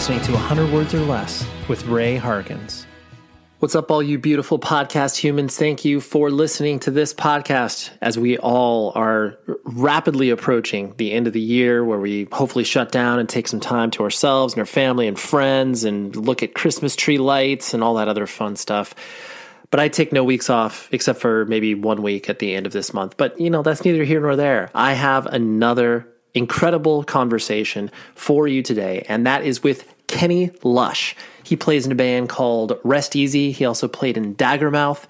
Listening to 100 Words or Less with Ray Harkins. What's up, all you beautiful podcast humans? Thank you for listening to this podcast as we all are rapidly approaching the end of the year where we hopefully shut down and take some time to ourselves and our family and friends and look at Christmas tree lights and all that other fun stuff. But I take no weeks off except for maybe one week at the end of this month. But, you know, that's neither here nor there. I have another incredible conversation for you today, and that is with Kenny Lush. He plays in a band called Rest Easy. He also played in Daggermouth.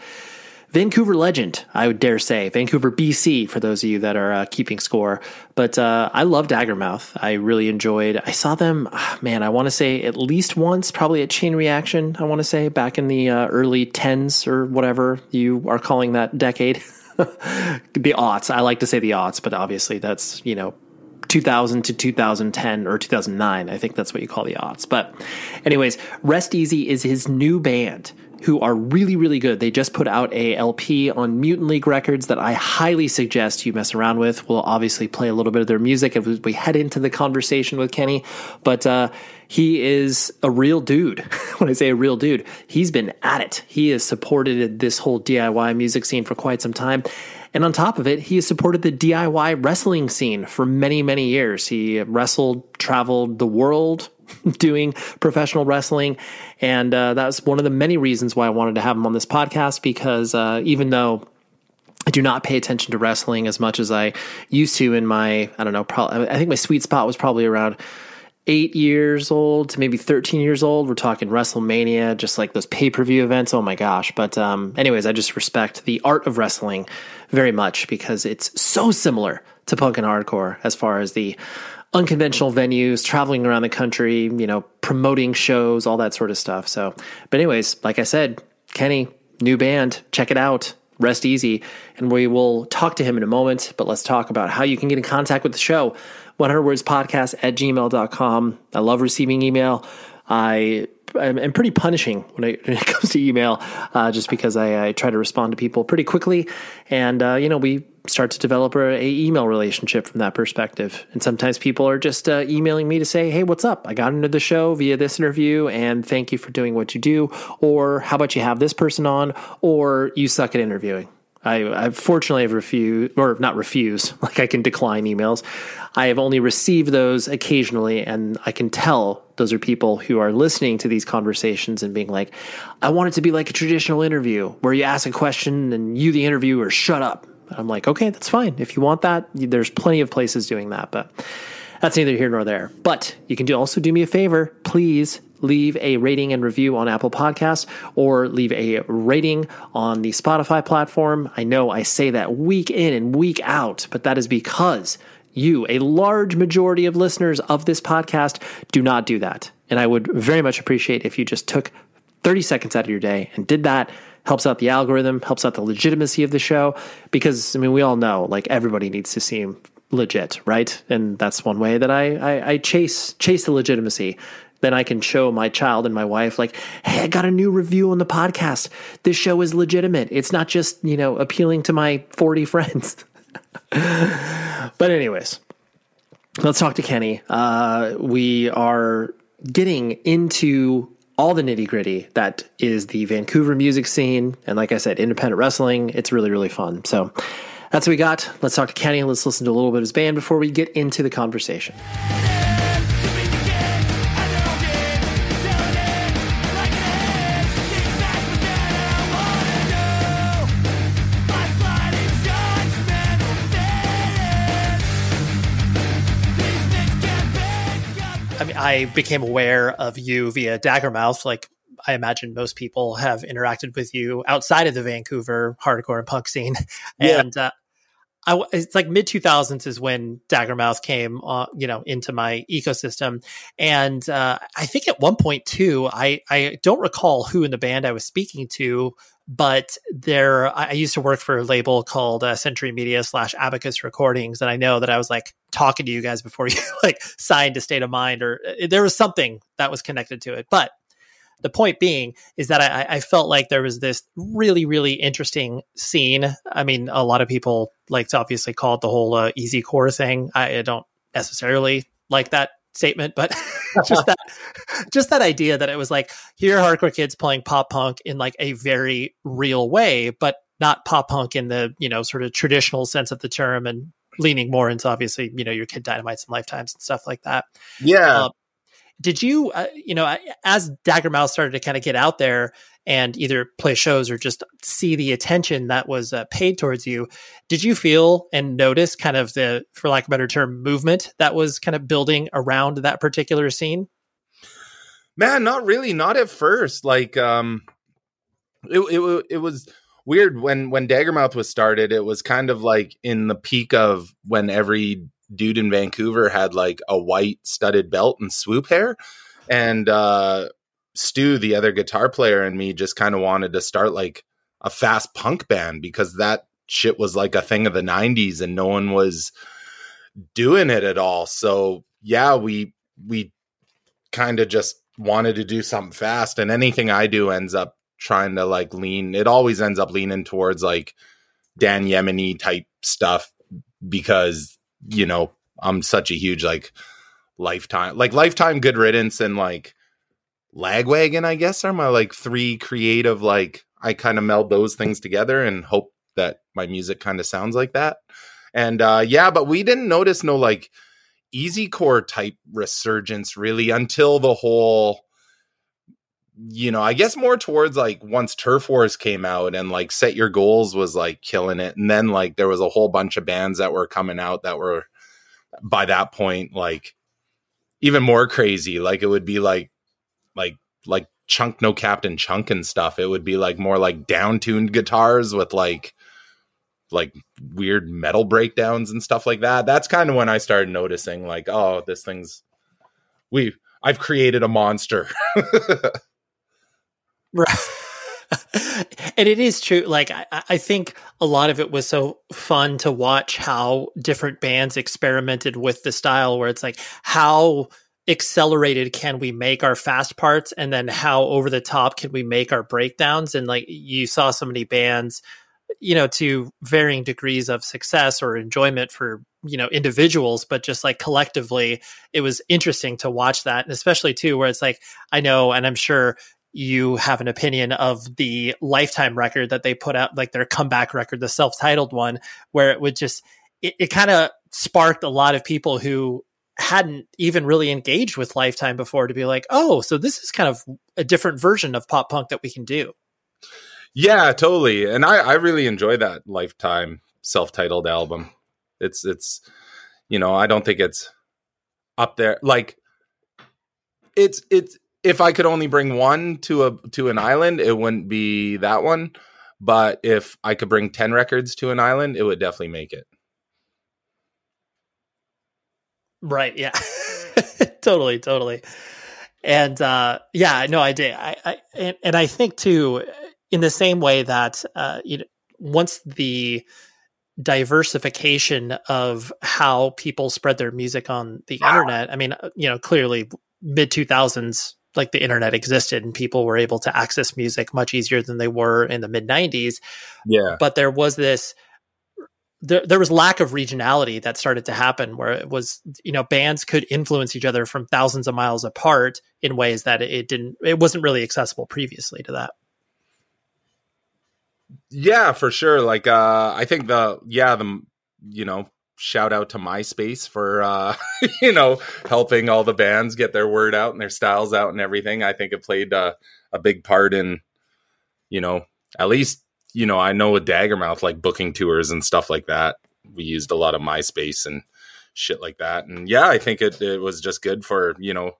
Vancouver legend, I would dare say. Vancouver, BC, for those of you that are uh, keeping score. But uh, I love Daggermouth. I really enjoyed. I saw them, ah, man. I want to say at least once, probably at Chain Reaction. I want to say back in the uh, early tens or whatever you are calling that decade. the aughts. I like to say the aughts, but obviously that's you know 2000 to 2010 or 2009. I think that's what you call the odds. But, anyways, Rest Easy is his new band who are really, really good. They just put out a LP on Mutant League Records that I highly suggest you mess around with. We'll obviously play a little bit of their music as we head into the conversation with Kenny, but uh, he is a real dude. when I say a real dude, he's been at it. He has supported this whole DIY music scene for quite some time. And on top of it, he has supported the DIY wrestling scene for many, many years. He wrestled, traveled the world doing professional wrestling. And uh, that was one of the many reasons why I wanted to have him on this podcast because uh, even though I do not pay attention to wrestling as much as I used to in my, I don't know, I think my sweet spot was probably around eight years old to maybe 13 years old. We're talking WrestleMania, just like those pay per view events. Oh my gosh. But, um, anyways, I just respect the art of wrestling very much because it's so similar to punk and hardcore as far as the unconventional venues, traveling around the country, you know, promoting shows, all that sort of stuff. So, but, anyways, like I said, Kenny, new band, check it out. Rest easy. And we will talk to him in a moment, but let's talk about how you can get in contact with the show. 100 words podcast at gmail.com. I love receiving email. I am pretty punishing when it, when it comes to email, uh, just because I, I, try to respond to people pretty quickly, and uh, you know we start to develop a, a, email relationship from that perspective. And sometimes people are just uh, emailing me to say, "Hey, what's up? I got into the show via this interview, and thank you for doing what you do." Or how about you have this person on? Or you suck at interviewing. I, I fortunately have refused, or not refuse, like I can decline emails. I have only received those occasionally, and I can tell those are people who are listening to these conversations and being like, I want it to be like a traditional interview where you ask a question and you, the interviewer, shut up. I'm like, okay, that's fine. If you want that, there's plenty of places doing that. But that's neither here nor there. But you can do, also do me a favor. Please leave a rating and review on Apple Podcasts or leave a rating on the Spotify platform. I know I say that week in and week out, but that is because you, a large majority of listeners of this podcast, do not do that. And I would very much appreciate if you just took 30 seconds out of your day and did that. Helps out the algorithm, helps out the legitimacy of the show. Because, I mean, we all know, like, everybody needs to seem legit, right? And that's one way that I, I, I chase chase the legitimacy then I can show my child and my wife, like, hey, I got a new review on the podcast. This show is legitimate. It's not just, you know, appealing to my 40 friends. but, anyways, let's talk to Kenny. Uh, we are getting into all the nitty gritty that is the Vancouver music scene. And like I said, independent wrestling. It's really, really fun. So that's what we got. Let's talk to Kenny. And let's listen to a little bit of his band before we get into the conversation. I mean I became aware of you via Daggermouth. Like I imagine most people have interacted with you outside of the Vancouver hardcore and punk scene. Yeah. And uh, I, it's like mid 2000s is when Daggermouth came, uh, you know, into my ecosystem. And uh, I think at one point too, I, I don't recall who in the band I was speaking to, but there I used to work for a label called uh, Century Media slash Abacus Recordings, and I know that I was like talking to you guys before you like signed a State of Mind, or uh, there was something that was connected to it. But the point being is that I, I felt like there was this really really interesting scene. I mean, a lot of people like to obviously call it the whole uh, easy core thing. I, I don't necessarily like that statement, but just that just that idea that it was like here are hardcore kids playing pop punk in like a very real way, but not pop punk in the, you know, sort of traditional sense of the term and leaning more into obviously, you know, your kid dynamites and lifetimes and stuff like that. Yeah. Uh, did you, uh, you know, as dagger Daggermouth started to kind of get out there and either play shows or just see the attention that was uh, paid towards you, did you feel and notice kind of the, for lack of a better term, movement that was kind of building around that particular scene? Man, not really. Not at first. Like, um, it it it was weird when when Daggermouth was started. It was kind of like in the peak of when every dude in Vancouver had like a white studded belt and swoop hair. And uh, Stu, the other guitar player, and me just kind of wanted to start like a fast punk band because that shit was like a thing of the 90s and no one was doing it at all. So, yeah, we we kind of just wanted to do something fast and anything I do ends up trying to like lean it always ends up leaning towards like Dan Yemeni type stuff because you know, I'm such a huge like lifetime like lifetime good riddance and like lagwagon, I guess, are my like three creative like I kind of meld those things together and hope that my music kind of sounds like that. And uh yeah, but we didn't notice no like easy core type resurgence really until the whole you know, I guess more towards like once Turf Wars came out and like Set Your Goals was like killing it. And then like there was a whole bunch of bands that were coming out that were by that point like even more crazy. Like it would be like like like chunk no captain chunk and stuff. It would be like more like down tuned guitars with like like weird metal breakdowns and stuff like that. That's kind of when I started noticing like, oh, this thing's we I've created a monster. Right. and it is true. Like, I, I, think a lot of it was so fun to watch how different bands experimented with the style, where it's like, how accelerated can we make our fast parts? And then how over the top can we make our breakdowns? And like, you saw so many bands, you know, to varying degrees of success or enjoyment for, you know, individuals, but just like collectively, it was interesting to watch that. And especially too, where it's like, I know, and I'm sure you have an opinion of the lifetime record that they put out, like their comeback record, the self titled one, where it would just, it, it kind of sparked a lot of people who hadn't even really engaged with Lifetime before to be like, oh, so this is kind of a different version of pop punk that we can do. Yeah, totally. And I, I really enjoy that Lifetime self titled album. It's, it's, you know, I don't think it's, up there. Like it's it's if I could only bring one to a to an island, it wouldn't be that one. But if I could bring ten records to an island, it would definitely make it. Right. Yeah. totally. Totally. And uh, yeah, no, I did. I, I and, and, I think too, in the same way that uh, you know, once the diversification of how people spread their music on the internet. I mean, uh, you know, clearly mid 2000s like the internet existed and people were able to access music much easier than they were in the mid 90s. Yeah. But there was this there, there was lack of regionality that started to happen where it was you know bands could influence each other from thousands of miles apart in ways that it didn't it wasn't really accessible previously to that yeah for sure like uh i think the yeah the you know shout out to myspace for uh you know helping all the bands get their word out and their styles out and everything i think it played uh, a big part in you know at least you know, I know with Daggermouth, like booking tours and stuff like that, we used a lot of MySpace and shit like that. And yeah, I think it, it was just good for, you know,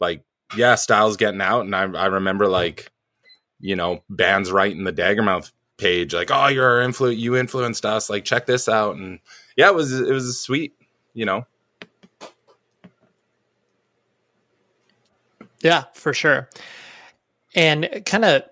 like, yeah, Styles getting out. And I, I remember like, you know, bands writing the Daggermouth page, like, oh, you're our influ- you influenced us. Like, check this out. And yeah, it was, it was sweet, you know. Yeah, for sure. And kind of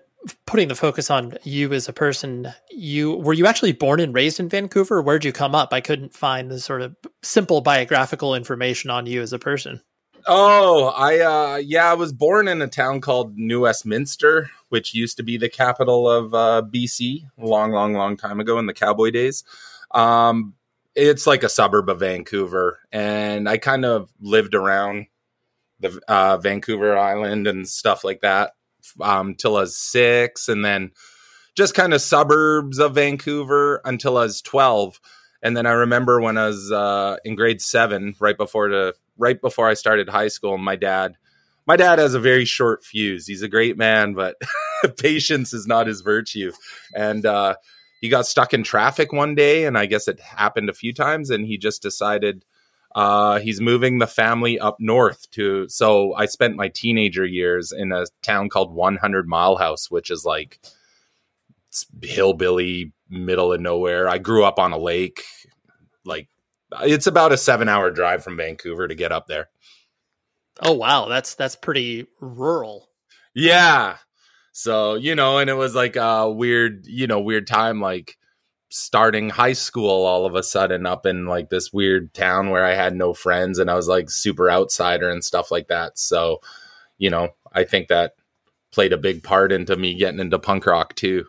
putting the focus on you as a person, you were you actually born and raised in Vancouver? Where'd you come up? I couldn't find the sort of simple biographical information on you as a person. Oh, I uh yeah, I was born in a town called New Westminster, which used to be the capital of uh BC a long, long, long time ago in the cowboy days. Um it's like a suburb of Vancouver and I kind of lived around the uh, Vancouver Island and stuff like that um, till I was six, and then just kind of suburbs of Vancouver until I was twelve. And then I remember when I was uh, in grade seven, right before the right before I started high school, my dad, my dad has a very short fuse. He's a great man, but patience is not his virtue. And uh, he got stuck in traffic one day, and I guess it happened a few times, and he just decided uh, he's moving the family up north to. So I spent my teenager years in a town called 100 Mile House, which is like hillbilly, middle of nowhere. I grew up on a lake. Like it's about a seven hour drive from Vancouver to get up there. Oh wow, that's that's pretty rural. Yeah. So, you know, and it was like a weird, you know, weird time like starting high school all of a sudden up in like this weird town where I had no friends and I was like super outsider and stuff like that. So, you know, I think that played a big part into me getting into punk rock too.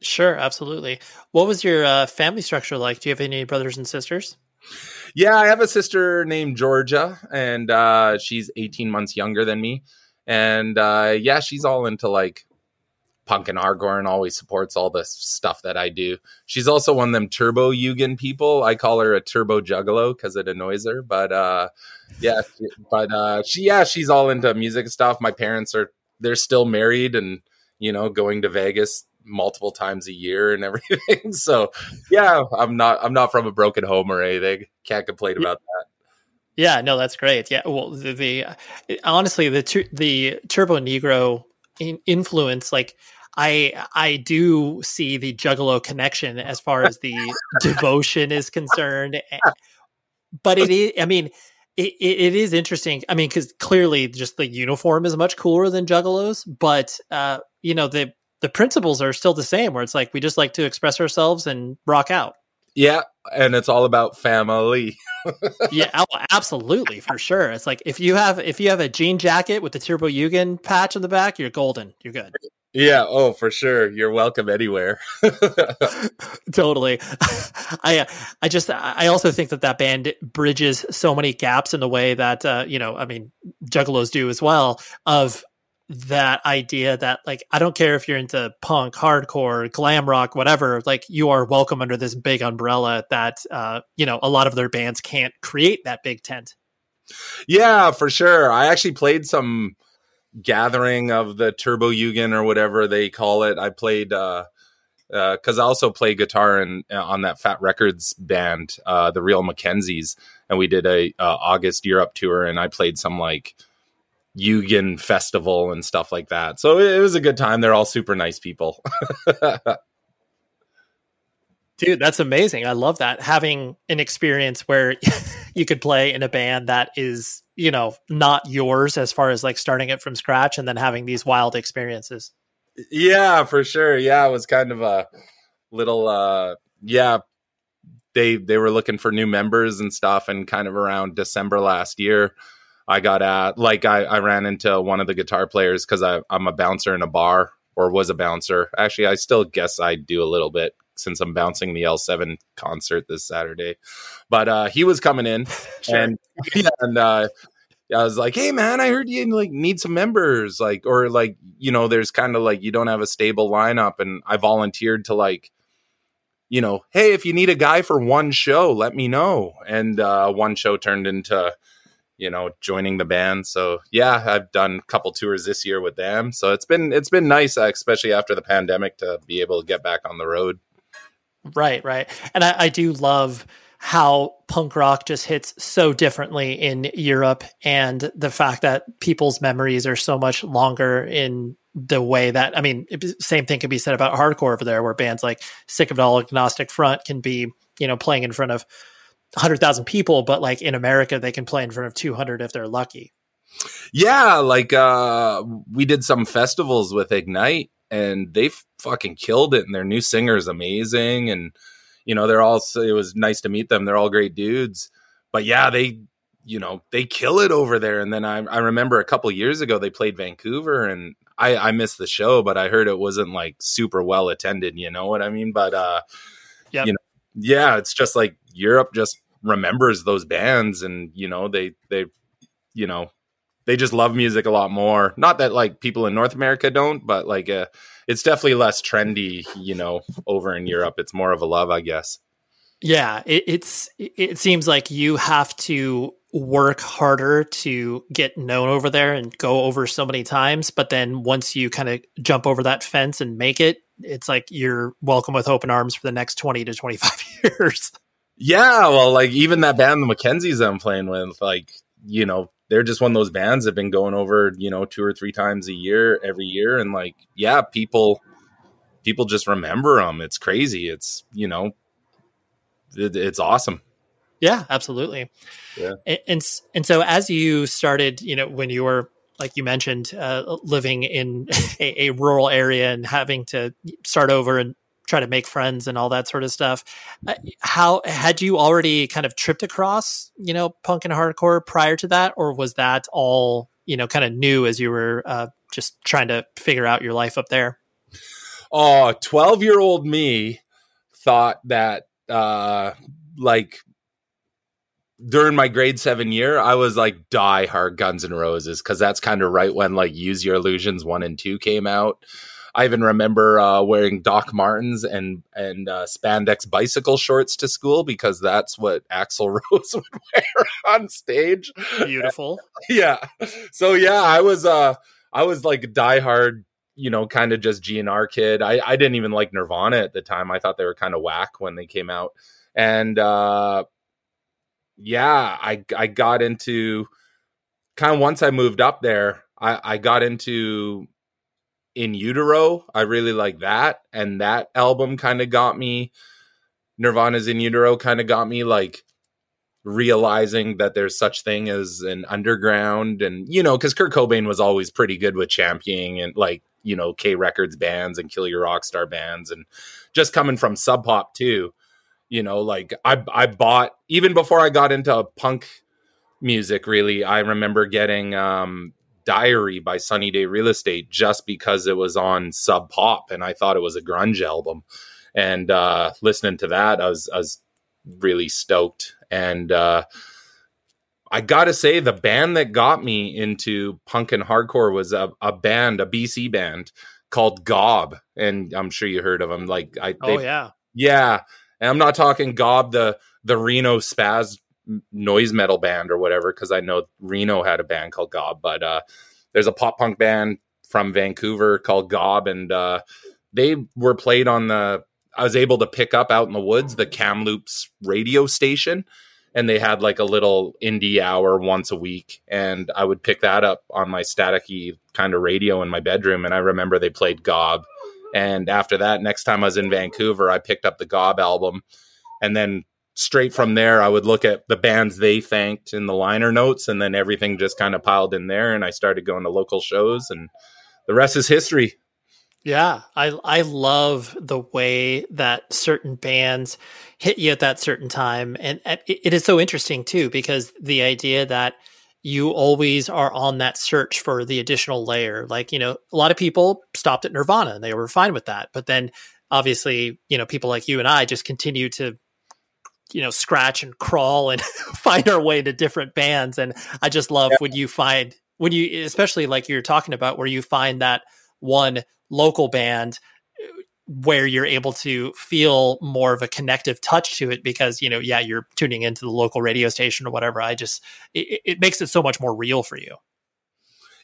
Sure, absolutely. What was your uh, family structure like? Do you have any brothers and sisters? Yeah, I have a sister named Georgia, and uh, she's 18 months younger than me. And uh, yeah, she's all into like punk and hardcore and always supports all the stuff that I do. She's also one of them Turbojugend people. I call her a turbo juggalo because it annoys her. But uh, yeah, but uh, she yeah she's all into music stuff. My parents are they're still married and you know going to Vegas multiple times a year and everything. so yeah, I'm not I'm not from a broken home or anything. Can't complain about that. Yeah, no, that's great. Yeah, well, the, the honestly the the Turbonegro influence like I I do see the Juggalo connection as far as the devotion is concerned, eh, but it is. I mean, it, it is interesting. I mean, because clearly, just the uniform is much cooler than Juggalos, but uh, you know the the principles are still the same. Where it's like we just like to express ourselves and rock out. Yeah, and it's all about family. yeah, oh, absolutely, for sure. It's like if you have if you have a jean jacket with the Turbojugend patch on the back, you're golden. You're good. Yeah. Oh, for sure. You're welcome anywhere. totally. I I just I also think that that band bridges so many gaps in the way that uh, you know I mean Juggalos do as well of that idea that like I don't care if you're into punk, hardcore, glam rock, whatever. Like you are welcome under this big umbrella that uh, you know a lot of their bands can't create that big tent. Yeah, for sure. I actually played some gathering of the Turbojugend or whatever they call it. I played uh because I also play guitar and uh, on that Fat Records band, uh, the Real McKenzies, and we did a uh, August Europe tour, and I played some like Eugen festival and stuff like that. So it, it was a good time. They're all super nice people. Dude, that's amazing. I love that. Having an experience where you could play in a band that is, you know, not yours as far as like starting it from scratch and then having these wild experiences. Yeah, for sure. Yeah, it was kind of a little uh yeah, they they were looking for new members and stuff and kind of around December last year I got at like I, I ran into one of the guitar players because I'm a bouncer in a bar or was a bouncer. Actually, I still guess I do a little bit since I'm bouncing the L7 concert this Saturday. But uh, he was coming in sure. and and uh, I was like, "Hey man, I heard you like need some members like or like, you know, there's kind of like you don't have a stable lineup and I volunteered to like you know, hey, if you need a guy for one show, let me know. And uh, one show turned into you know joining the band. So yeah i've done a couple tours this year with them. So it's been it's been nice uh, especially after the pandemic to be able to get back on the road. Right, right. And I, I do love how punk rock just hits so differently in Europe and the fact that people's memories are so much longer in the way that I mean, same thing can be said about hardcore over there, where bands like Sick of All, Agnostic Front can be, you know, playing in front of 100,000 people, but like in America, they can play in front of 200 if they're lucky. Yeah, like uh we did some festivals with Ignite and they fucking killed it and their new singer is amazing and you know they're all it was nice to meet them they're all great dudes but yeah they you know they kill it over there and then i, I remember a couple years ago they played vancouver and i i missed the show but i heard it wasn't like super well attended you know what i mean but uh yep. you know yeah it's just like europe just remembers those bands and you know they they you know they just love music a lot more. Not that like people in North America don't, but like uh, it's definitely less trendy, you know, over in Europe. It's more of a love, I guess. Yeah, it, it's it seems like you have to work harder to get known over there and go over so many times, but then once you kind of jump over that fence and make it, it's like you're welcome with open arms for the next 20 to 25 years. Yeah, well, like even that band, the McKenzies I'm playing with, like, you know, they're just one of those bands that have been going over, you know, two or three times a year, every year. And like, yeah, people, people just remember them. It's crazy. It's, you know, it, it's awesome. Yeah, absolutely. Yeah. And, and, and so as you started, you know, when you were like you mentioned, uh, living in a, a, rural area and having to start over and try to make friends and all that sort of stuff. Uh, how had you already kind of tripped across, you know, punk and hardcore prior to that, or was that all, you know, kind of new as you were uh, just trying to figure out your life up there? Oh, 12 year old me thought that, uh, like, during my grade seven year, I was like die hard Guns N' Roses because that's kind of right when like Use Your Illusions one and two came out. I even remember uh, wearing Doc Martens and and uh, spandex bicycle shorts to school because that's what Axl Rose would wear on stage. Beautiful. yeah. So yeah, I was uh I was like a diehard, you know, kind of just GNR kid. I I didn't even like Nirvana at the time. I thought they were kind of whack when they came out, and uh yeah, I I got into kind of once I moved up there. I, I got into in utero i really like that and that album kind of got me nirvana's in utero kind of got me like realizing that there's such thing as an underground and you know because kurt cobain was always pretty good with championing and like you know k records bands and kill your rock star bands and just coming from sub pop too you know like i i bought even before i got into punk music really i remember getting um Diary by Sunny Day Real Estate just because it was on Sub Pop and I thought it was a grunge album. And uh, listening to that, I was I was really stoked. And uh, I gotta say, the band that got me into punk and hardcore was a, a band, a BC band called Gob, and I'm sure you heard of them. Like, I oh yeah, yeah. And I'm not talking Gob, the the Reno Spaz noise metal band or whatever because I know Reno had a band called Gob, but uh, there's a pop punk band from Vancouver called Gob, and uh, they were played on the I was able to pick up out in the woods the Kamloops radio station and they had like a little indie hour once a week and i would pick that up on my staticky kind of radio in my bedroom and i remember they played gob. And after that next time i was in vancouver i picked up the gob album and then straight from there i would look at the bands they thanked in the liner notes and then everything just kind of piled in there and i started going to local shows and the rest is history yeah, I I love the way that certain bands hit you at that certain time, and it, it is so interesting too because the idea that you always are on that search for the additional layer. Like you know, a lot of people stopped at Nirvana and they were fine with that, but then obviously you know people like you and I just continue to you know scratch and crawl and find our way to different bands, and I just love yeah. when you find when you especially like you're talking about where you find that one local band uh, where you're able to feel more of a connective touch to it because you know yeah you're tuning into the local radio station or whatever. I just it, it, makes it so much more real for you.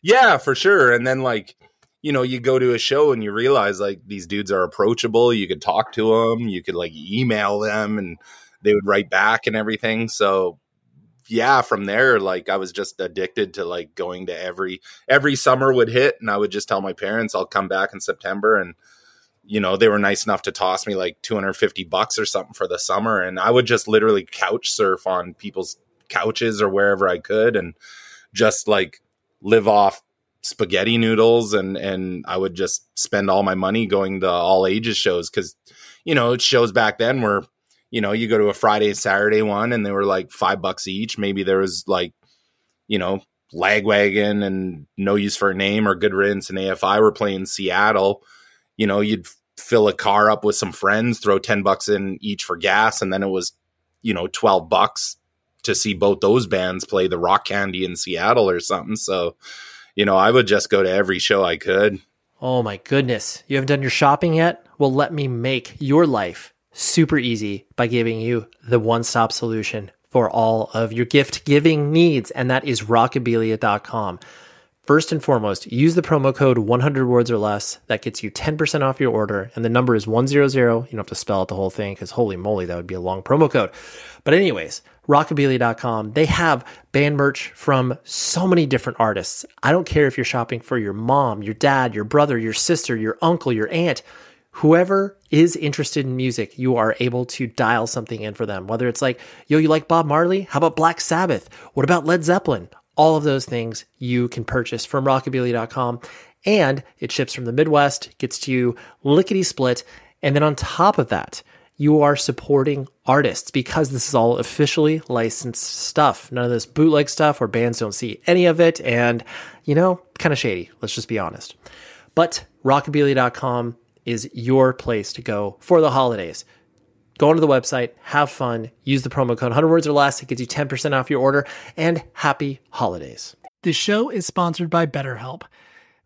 Yeah for sure. And then like you know you go to a show and you realize like these dudes are approachable. You could talk to them you could like email them and they would write back and everything. So yeah, from there, like I was just addicted to like going to every every summer would hit, and I would just tell my parents I'll come back in September, and you know they were nice enough to toss me like 250 bucks or something for the summer, and I would just literally couch surf on people's couches or wherever I could, and just like live off spaghetti noodles and and I would just spend all my money going to all ages shows because you know shows back then were you know, you go to a Friday and Saturday one and they were like five bucks each. Maybe there was like, you know, Lagwagon and No Use for a Name or Good Riddance and AFI were playing Seattle. You know, you'd fill a car up with some friends, throw 10 bucks in each for gas, and then it was, you know, 12 bucks to see both those bands play the Rock Candy in Seattle or something. So, you know, I would just go to every show I could. Oh my goodness. You haven't done your shopping yet? Well, let me make your life super easy by giving you the one stop solution for all of your gift giving needs, and that is rockabilia.com. First and foremost, use the promo code 100 words or less. That gets you 10% off your order. And the number is 100. You don't have to spell out the whole thing because holy moly, that would be a long promo code. But, anyways, rockabilia.com, they have band merch from so many different artists. I don't care if you're shopping for your mom, your dad, your brother, your sister, your uncle, your aunt whoever is interested in music, you are able to dial something in for them. Whether it's like, yo, you like Bob Marley? How about Black Sabbath? What about Led Zeppelin? All of those things you can purchase from rockabilia.com. And it ships from the Midwest, gets to you lickety split. And then on top of that, you are supporting artists because this is all officially licensed stuff. None of this bootleg stuff where bands don't see any of it. And, you know, kind of shady. Let's just be honest. But rockabilia.com is your place to go for the holidays. Go onto the website, have fun, use the promo code 100 words or less. It gets you 10% off your order, and happy holidays. The show is sponsored by BetterHelp.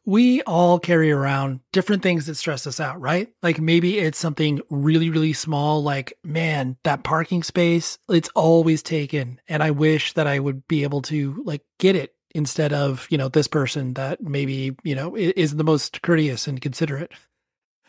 We all carry around different things that stress us out, right? Like maybe it's something really, really small, like, man, that parking space, it's always taken. And I wish that I would be able to like get it instead of, you know, this person that maybe, you know, is the most courteous and considerate.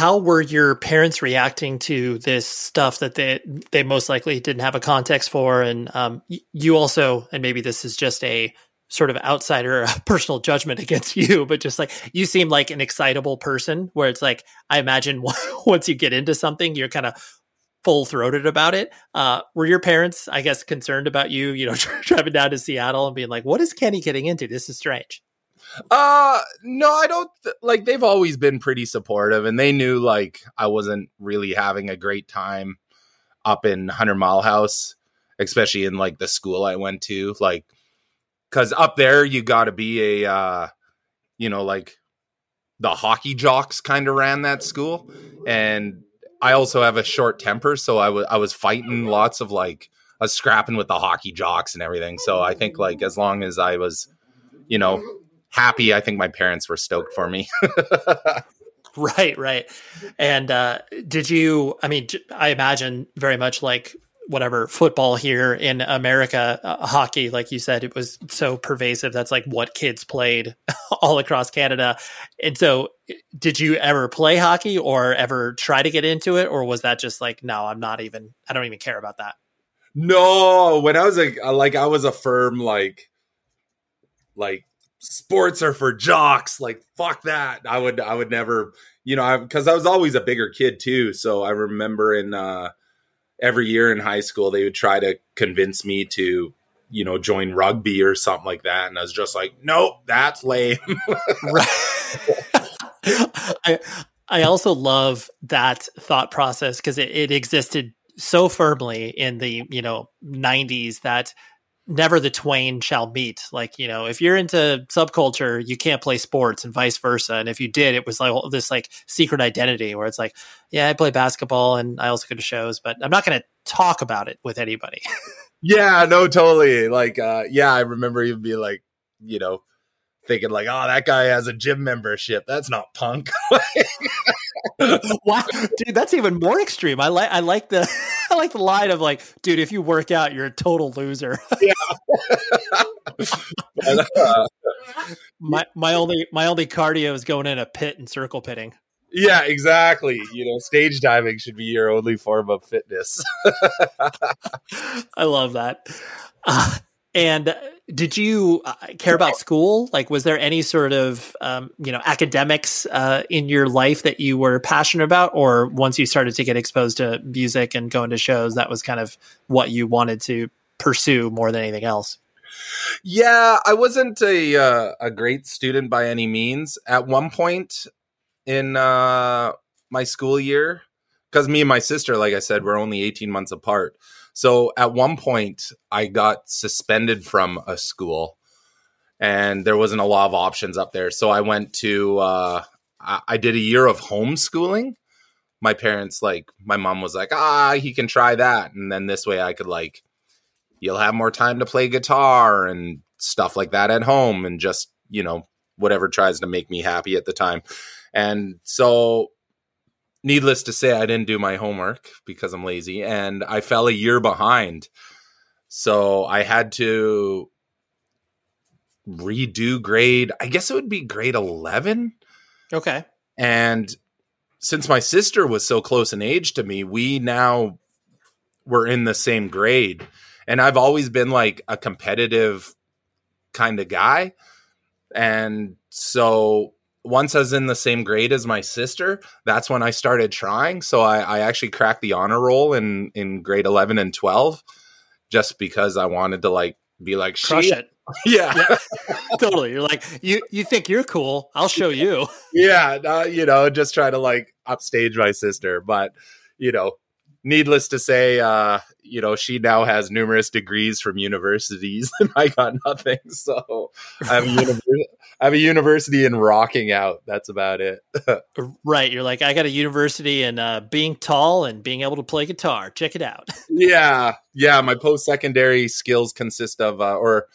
how were your parents reacting to this stuff that they they most likely didn't have a context for? And um, you also and maybe this is just a sort of outsider personal judgment against you but just like you seem like an excitable person where it's like i imagine once you get into something you're kind of full throated about it. Uh, were your parents i guess concerned about you you know driving down to seattle and being like what is kenny getting into? This is strange uh no, I don't th- like they've always been pretty supportive and they knew like I wasn't really having a great time up in 100 Mile House, especially in like the school I went to like cuz up there you got to be a uh you know like the hockey jocks kind of ran that school and I also have a short temper so I was I was fighting lots of like I was scrapping with the hockey jocks and everything. So I think like as long as I was you know happy. I think my parents were stoked for me. right, right. And uh, did you? I mean, I imagine very much like whatever football here in America, uh, hockey, like you said, it was so pervasive. That's like what kids played all across Canada. And so, did you ever play hockey or ever try to get into it, or was that just like, no, I'm not even. I don't even care about that. No, when I was a like, I was a firm like, like sports are for jocks like fuck that. I would i would never you know because I, I, was always a bigger kid too. So i remember in uh every year in high school they would try to convince me to you know join rugby or something like that. And i was just like nope that's lame. I i also love that thought process because it, it existed so firmly in the you know 90s that never the twain shall meet. Like, you know, if you're into subculture, you can't play sports and vice versa. And if you did, it was like this like secret identity where it's like, yeah, I play basketball and I also go to shows, but I'm not going to talk about it with anybody. yeah, no, totally. Like, uh, yeah, I remember even being like, you know, thinking like, oh, that guy has a gym membership. That's not punk. wow, dude, that's even more extreme. I like I like the I like the line of like, dude, if you work out, you're a total loser. yeah. but, uh, my my only my only cardio is going in a pit and circle pitting. Yeah, exactly. You know, stage diving should be your only form of fitness. I love that. Uh, and did you uh, care about school? Like, was there any sort of um, you know academics uh, in your life that you were passionate about, or once you started to get exposed to music and going to shows, that was kind of what you wanted to pursue more than anything else? Yeah, I wasn't a uh, a great student by any means. At one point in uh, my school year, because me and my sister, like I said, we're only eighteen months apart. So at one point, I got suspended from a school, and there wasn't a lot of options up there. So I went to uh, I, I did a year of homeschooling. My parents like my mom was like, ah, he can try that, and then this way I could like, you'll have more time to play guitar and stuff like that at home, and just you know whatever tries to make me happy at the time. And so needless to say, I didn't do my homework because I'm lazy and I fell a year behind. So I had to redo grade, I guess it would be grade 11. Okay. And since my sister was so close in age to me, we now were in the same grade. And I've always been like a competitive kind of guy. And so once I was in the same grade as my sister, that's when I started trying. So I, I actually cracked the honor roll in in grade eleven and twelve, just because I wanted to like be like crush it. Yeah. yeah. totally. You're like you. You think you're cool? I'll show you. yeah, uh, you know, just try to like upstage my sister, but you know, needless to say, uh, you know, she now has numerous degrees from universities, and I got nothing. So I have a, I have a university in rocking out. That's about it. right. You're like, I got a university in uh, being tall and being able to play guitar. Check it out. yeah, yeah. My post secondary skills consist of, uh, or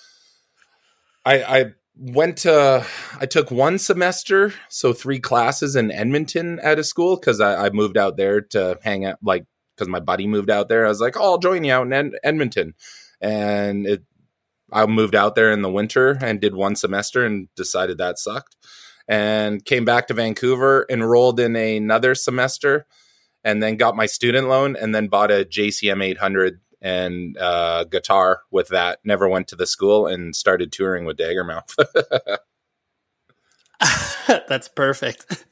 I, I went to i took one semester so three classes in edmonton at a school because I, I, moved out there to hang out like because my buddy moved out there. I was like, oh, I'll join you out in Ed- Edmonton. And it, I moved out there in the winter and did one semester and decided that sucked. and came back to Vancouver, enrolled in another semester, and then got my student loan, and then bought a JCM 800 and uh, guitar with that. Never went to the school and started touring with Daggermouth. That's perfect.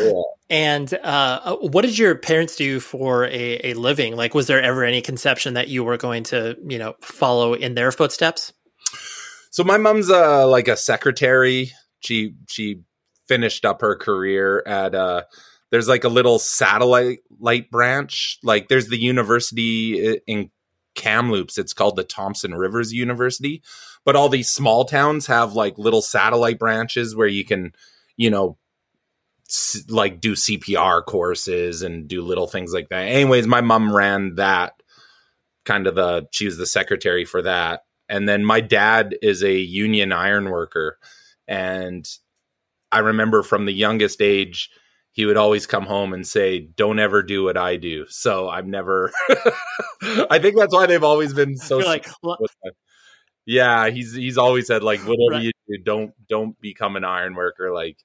Yeah. And uh, what did your parents do for a, a living? Like, was there ever any conception that you were going to, you know, follow in their footsteps? So my mom's uh, like a secretary. She she finished up her career at uh there's like a little satellite light branch. Like there's the university in Kamloops. It's called the Thompson Rivers University. But all these small towns have like little satellite branches where you can, you know, like do CPR courses and do little things like that. Anyways, my mom ran that kind of the she was the secretary for that. And then my dad is a union iron worker and I remember from the youngest age he would always come home and say, "Don't ever do what I do." So I've never. I think that's why they've always been so. like, yeah, he's he's always said like, whatever right. you do, don't don't become an iron worker. Like,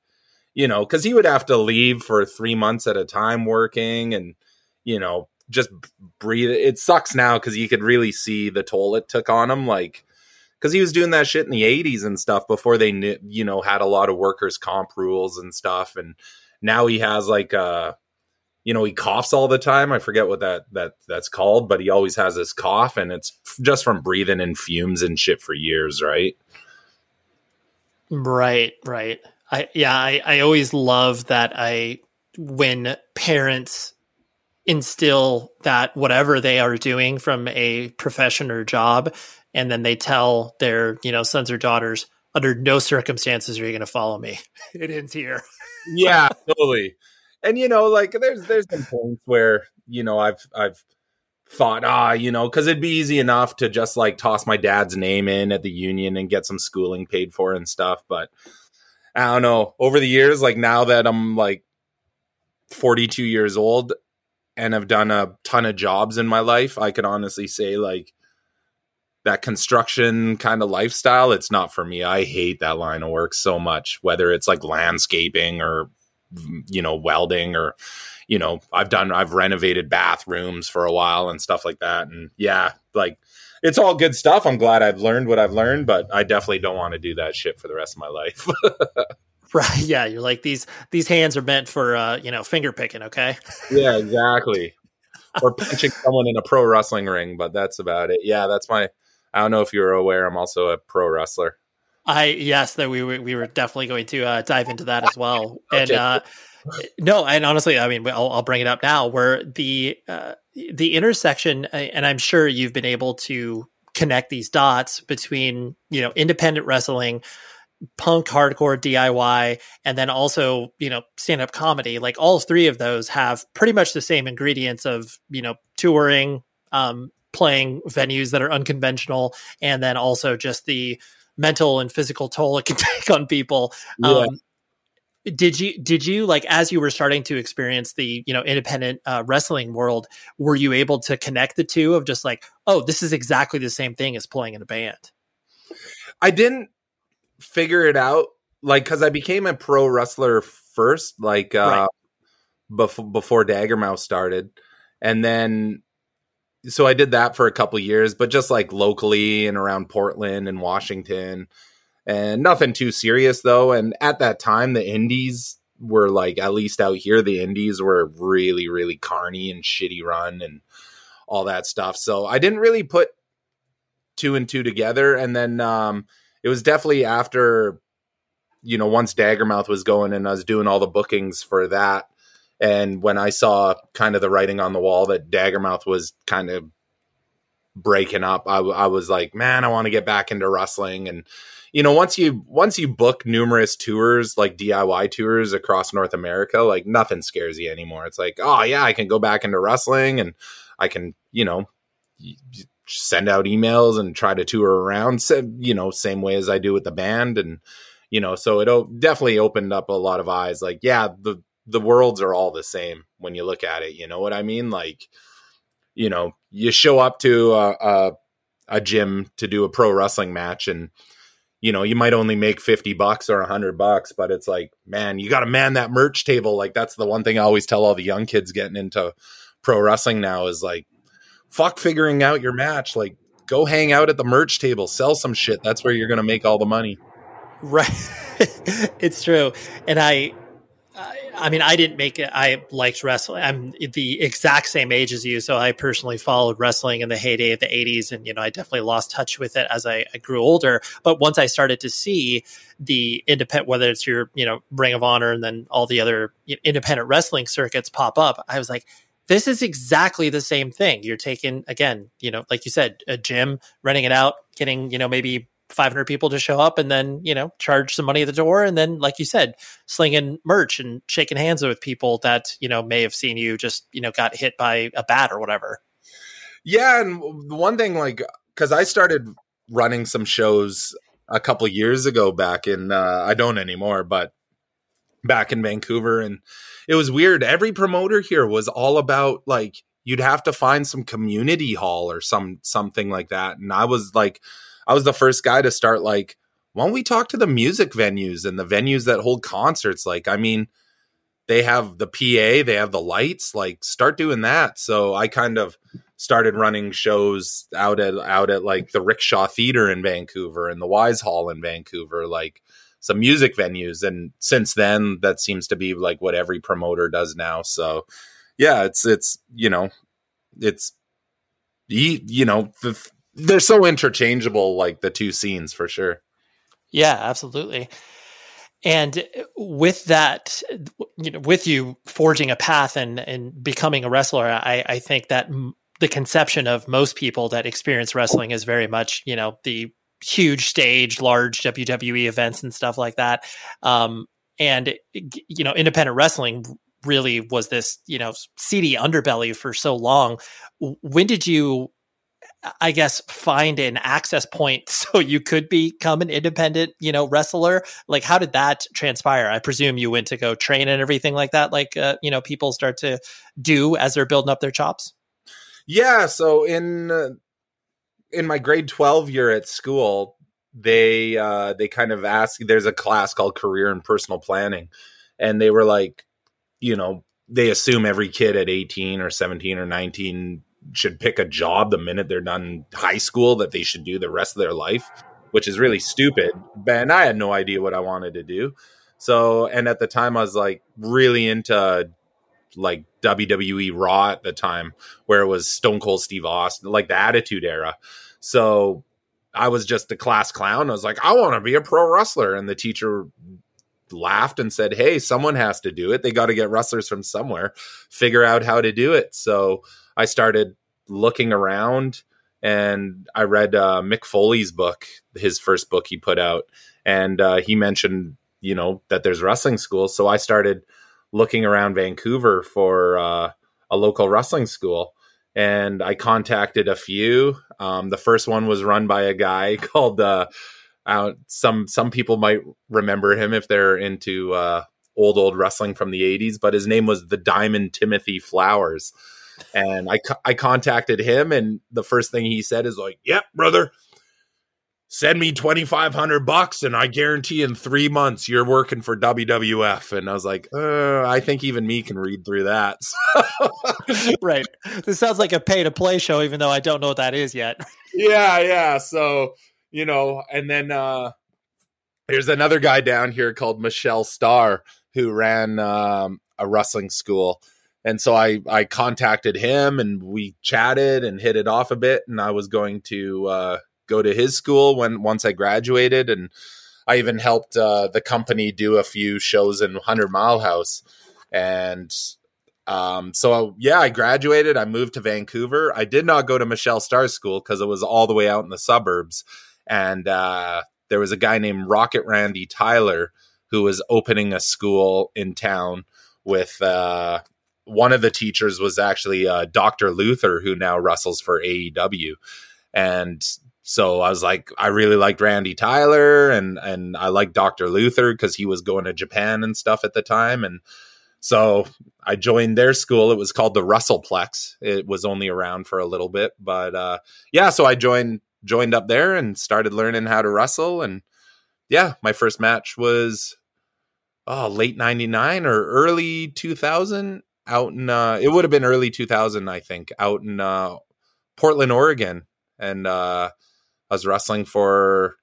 you know, because he would have to leave for three months at a time working, and you know, just breathe. It sucks now because you could really see the toll it took on him. Like, because he was doing that shit in the 80s and stuff before they knew, you know had a lot of workers comp rules and stuff and now he has like uh you know he coughs all the time. I forget what that that that's called but he always has this cough and it's just from breathing in fumes and shit for years right? Right right. I yeah i i always love that i when parents instill that whatever they are doing from a profession or job and then they tell their you know sons or daughters under no circumstances are you going to follow me. It ends here yeah totally. And you know like there's there's some points where you know i've i've thought ah you know because it'd be easy enough to just like toss my dad's name in at the union and get some schooling paid for and stuff but i don't know. Over the years like now that i'm like 42 years old and have done a ton of jobs in my life i could honestly say like that construction kind of lifestyle, it's not for me. I hate that line of work so much, whether it's like landscaping or, you know, welding or, you know, I've done, I've renovated bathrooms for a while and stuff like that. And yeah, like it's all good stuff. I'm glad I've learned what I've learned, but I definitely don't want to do that shit for the rest of my life. right. Yeah. You're like, these, these hands are meant for, uh, you know, finger picking. Okay. yeah, exactly. or punching someone in a pro wrestling ring, but that's about it. Yeah, that's my I don't know if you were aware. I'm also a pro wrestler. I yes, that we were we were definitely going to uh, dive into that as well. And uh, no, and honestly, I mean, I'll, I'll, bring it up now. Where the uh, the intersection, uh, and I'm sure you've been able to connect these dots between you know independent wrestling, punk, hardcore, DIY, and then also you know stand up comedy. Like all three of those have pretty much the same ingredients of you know touring, um, playing venues that are unconventional and then also just the mental and physical toll it can take on people yeah. um, did you did you like as you were starting to experience the you know independent uh, wrestling world were you able to connect the two of just like oh this is exactly the same thing as playing in a band i didn't figure it out like because i became a pro wrestler first like uh right. before before daggermouth started and then so I did that for a couple years, but just like locally and around Portland and Washington, and nothing too serious though. And at that time, the indies were like, at least out here, the indies were really, really carny and shitty run and all that stuff. So I didn't really put two and two together. And then um, it was definitely after, you know, once Daggermouth was going and I was doing all the bookings for that and when I saw kind of the writing on the wall that Daggermouth was kind of breaking up, I, I was like, man, I want to get back into wrestling. And you know, once you once you book numerous tours like DIY tours across North America, like nothing scares you anymore. It's like, oh yeah, I can go back into wrestling and I can, you know, send out emails and try to tour around, you know, same way as I do with the band and you know, so it definitely opened up a lot of eyes. Like, yeah, the the worlds are all the same when you look at it. You know what I mean? Like, you know, you show up to a, a, a gym to do a pro wrestling match and you know, you might only make 50 bucks or 100 bucks, but it's like, man, you got to man that merch table. Like, that's the one thing I always tell all the young kids getting into pro wrestling now is like, fuck figuring out your match. Like, go hang out at the merch table, sell some shit. That's where you're going to make all the money. Right. it's true. And I, I mean, I didn't make it. I liked wrestling. I'm the exact same age as you, so I personally followed wrestling in the heyday of the '80s, and you know, I definitely lost touch with it as I, I grew older. But once I started to see the independent, whether it's your you know Ring of Honor and then all the other independent wrestling circuits pop up, I was like, this is exactly the same thing. You're taking again, you know, like you said, a gym, renting it out, getting you know maybe 500 people to show up and then, you know, charge some money at the door. And then, like you said, slinging merch and shaking hands with people that, you know, may have seen you just, you know, got hit by a bat or whatever. Yeah. And the one thing, like, because I started running some shows a couple years ago back in, uh, I don't anymore, but back in Vancouver. And it was weird. Every promoter here was all about like, you'd have to find some community hall or some something like that. And I was like, I was the first guy to start like, why don't we talk to the music venues and the venues that hold concerts? Like, I mean, they have the PA, they have the lights, like start doing that. So I kind of started running shows out at out at like the Rickshaw Theater in Vancouver and the Wise Hall in Vancouver, like some music venues. And since then that seems to be like what every promoter does now. So yeah, it's it's you know, it's you know, the they're so interchangeable like the two scenes for sure. Yeah absolutely. And with that you know with you forging a path and and becoming a wrestler i i think that m- the conception of most people that experience wrestling is very much you know the huge stage large wwe events and stuff like that. Um and you know independent wrestling really was this you know seedy underbelly for so long. When did you I guess find an access point so you could become an independent, you know, wrestler? Like, how did that transpire? I presume you went to go train and everything like that, like uh, you know, people start to do as they're building up their chops. Yeah. So in uh, in my grade twelve year at school, they uh, they kind of asked. There's a class called career and personal planning, and they were like, you know, they assume every kid at 18 or 17 or 19 should pick a job the minute they're done high school that they should do the rest of their life, which is really stupid. And I had no idea what I wanted to do. So, and at the time, I was like really into like WWE Raw at the time, where it was Stone Cold Steve Austin, like the Attitude Era. So I was just a class clown. I was like, I want to be a pro wrestler. And the teacher laughed and said, Hey, someone has to do it. They got to get wrestlers from somewhere, figure out how to do it. So I started looking around and I read uh, Mick Foley's book, his first book he put out, and uh, he mentioned you know that there's wrestling schools. So I started looking around Vancouver for uh, a local wrestling school, and I contacted a few. Um, the first one was run by a guy called uh, some some people might remember him if they're into uh, old old wrestling from the 80s, but his name was the Diamond Timothy Flowers and I I contacted him, and the first thing he said is like, "Yep, brother." Send me twenty five hundred bucks, and I guarantee in three months you're working for WWF. And I was like, uh, I think even me can read through that. right. This sounds like a pay to play show, even though I don't know what that is yet. yeah, yeah. So you know, and then uh there's another guy down here called Michelle Starr who ran um, a wrestling school and so I I contacted him and we chatted and hit it off a bit. And I was going to uh, go to his school when once I graduated. And I even helped uh, the company do a few shows in Hundred Mile House. And um, so yeah I graduated. I moved to Vancouver. I did not go to Michelle Starr's school because it was all the way out in the suburbs. And uh, there was a guy named Rocket Randy Tyler who was opening a school in town with uh, one of the teachers was actually uh, Dr. Luther, who now wrestles for AEW. And so I was like, I really liked Randy Tyler and and I liked Dr. Luther because he was going to Japan and stuff at the time. And so I joined their school. It was called the Russellplex. It was only around for a little bit, but uh, yeah. So I joined joined up there and started learning how to wrestle and yeah, my first match was oh late '99 or early 2000 out in uh, it would have been early 2000 I think out in uh, Portland, Oregon, and uh, I was wrestling for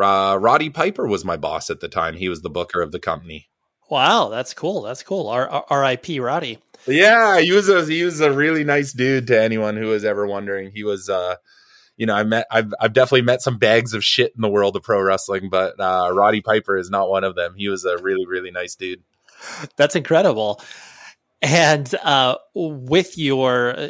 uh, Roddy Piper was my boss at the time. He was the booker of the company. Wow, that's cool. That's cool. R- R- R.I.P. Roddy. Yeah, he was a he was a really nice dude to anyone who was ever wondering. He was uh you know, I met I've I've definitely met some bags of shit in the world of pro wrestling, but uh Roddy Piper is not one of them. He was a really really nice dude. That's incredible. And uh with your uh,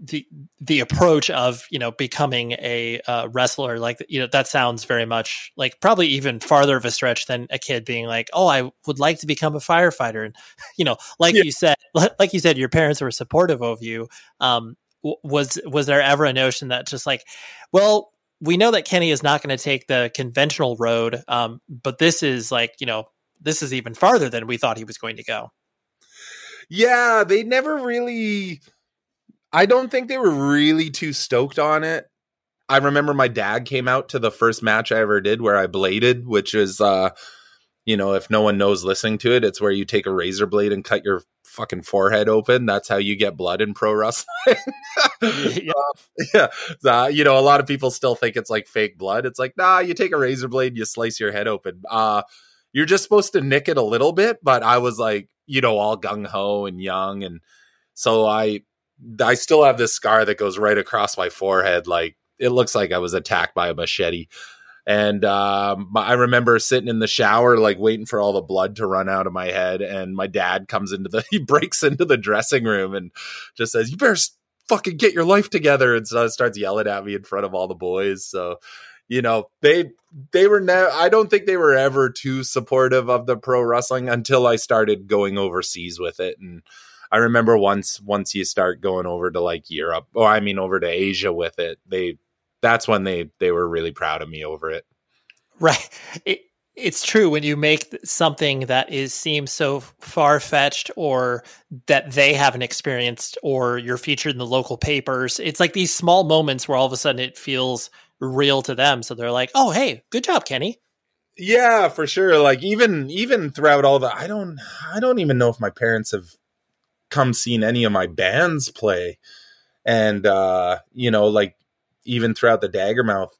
the the approach of you know becoming a uh, wrestler like you know that sounds very much like probably even farther of a stretch than a kid being like oh i would like to become a firefighter. And you know like yeah. you said like you said your parents were supportive of you. Um was was there ever a notion that just like well we know that kenny is not going to take the conventional road um but this is like you know this is even farther than we thought he was going to go yeah they never really I don't think they were really too stoked on it. I remember my dad came out to the first match I ever did where I bladed, which is uh you know, if no one knows listening to it, it's where you take a razor blade and cut your fucking forehead open. That's how you get blood in pro wrestling. yeah. Uh, yeah. Uh, you know, a lot of people still think it's like fake blood. It's like, nah, you take a razor blade, you slice your head open. Uh, you're just supposed to nick it a little bit, but I was like, you know, all gung ho and young. And so I, I still have this scar that goes right across my forehead. Like it looks like I was attacked by a machete. And um, I remember sitting in the shower, like waiting for all the blood to run out of my head. And my dad comes into the, he breaks into the dressing room and just says, "You better fucking get your life together." And so starts yelling at me in front of all the boys. So, you know, they they were ne- I don't think they were ever too supportive of the pro wrestling until I started going overseas with it and I remember once once you start going over to like Europe or I mean over to Asia with it, they that's when they they were really proud of me over it. Right. It, it's true when you make something that is seems so far fetched or that they haven't experienced or you're featured in the local papers. It's like these small moments where all of a sudden it feels real to them. So they're like, "Oh, hey, good job, Kenny." Yeah, for sure. Like even even throughout all the I don't I don't even know if my parents have come seen any of my bands play and uh you know like even throughout the daggermouth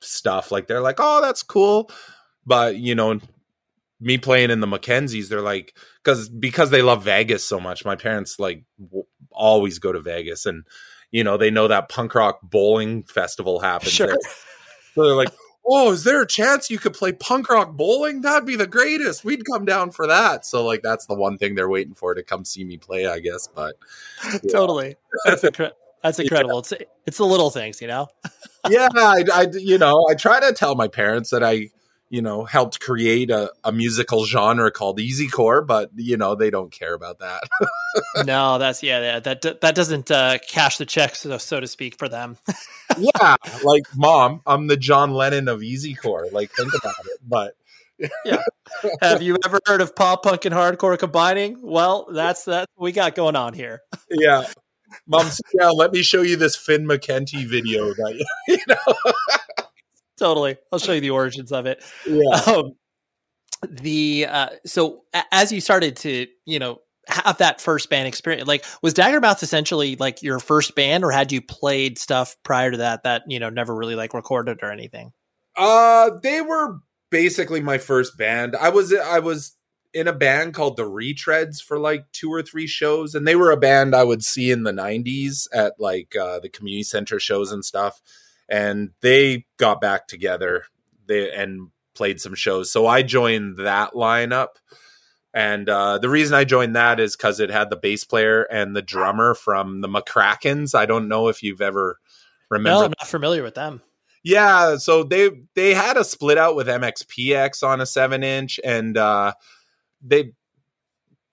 stuff like they're like oh that's cool but you know me playing in the McKenzies they're like because because they love vegas so much my parents like w- always go to vegas and you know they know that punk rock bowling festival happens sure. there. so they're like oh, is there a chance you could play punk rock bowling? That'd be the greatest. We'd come down for that. So like that's the one thing they're waiting for to come see me play, I guess. But yeah. totally, that's incredible. That's incredible. Yeah. It's it's the little things, you know. yeah, I, I, you know I try to tell my parents that I you know helped create a, a musical genre called easycore, but you know they don't care about that. no, that's yeah, yeah, that that doesn't uh, cash the checks, so, so to speak, for them yeah, like mom, I'm the John Lennon of Easycore. Like, think about it. But yeah, have you ever heard of pop punk and hardcore combining? Well, that's that we got going on here. yeah, mom, yeah. Let me show you this Finn McKenty video. That you know. Totally, I'll show you the origins of it. Yeah. Um, the uh, so as you started to you know have that first band experience like was daggermouth essentially like your first band or had you played stuff prior to that that you know never really like recorded or anything uh they were basically my first band i was i was in a band called the retreads for like two or three shows and they were a band i would see in the 90s at like uh the community center shows and stuff and they got back together they and played some shows so i joined that lineup and uh, the reason I joined that is because it had the bass player and the drummer from the McRackins. I don't know if you've ever remember. No, I'm not familiar with them. Yeah, so they they had a split out with MXPX on a seven inch, and uh, they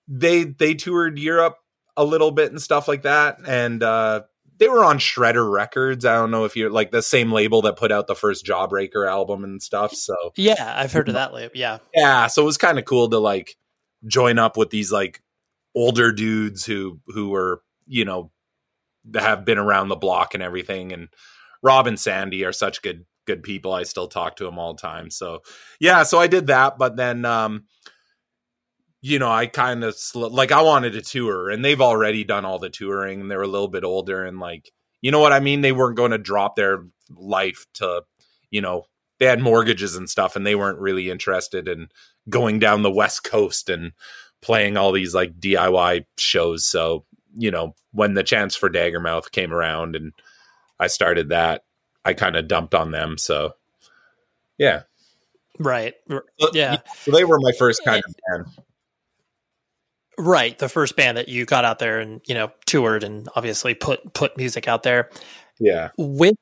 they they toured Europe a little bit and stuff like that, and uh, they were on Shredder Records. I don't know if you're like the same label that put out the first Jawbreaker album and stuff. So yeah, I've heard of that label. Yeah, yeah. So it was kind of cool to like join up with these like older dudes who who were you know have been around the block and everything and rob and sandy are such good good people. I still talk to them all the time. So yeah, so I did that, but then um you know, I kind of sl- like I wanted to tour and they've already done all the touring and they're a little bit older and like you know what I mean? They weren't going to drop their life to, you know, they had mortgages and stuff and they weren't really interested in going down the west coast and playing all these like DIY shows. So, you know, when the chance for Daggermouth came around and I started that, I kind of dumped on them. So, yeah. Right. Yeah. So they were my first kind of band. Right. The first band that you got out there and, you know, toured and obviously put put music out there. Yeah. With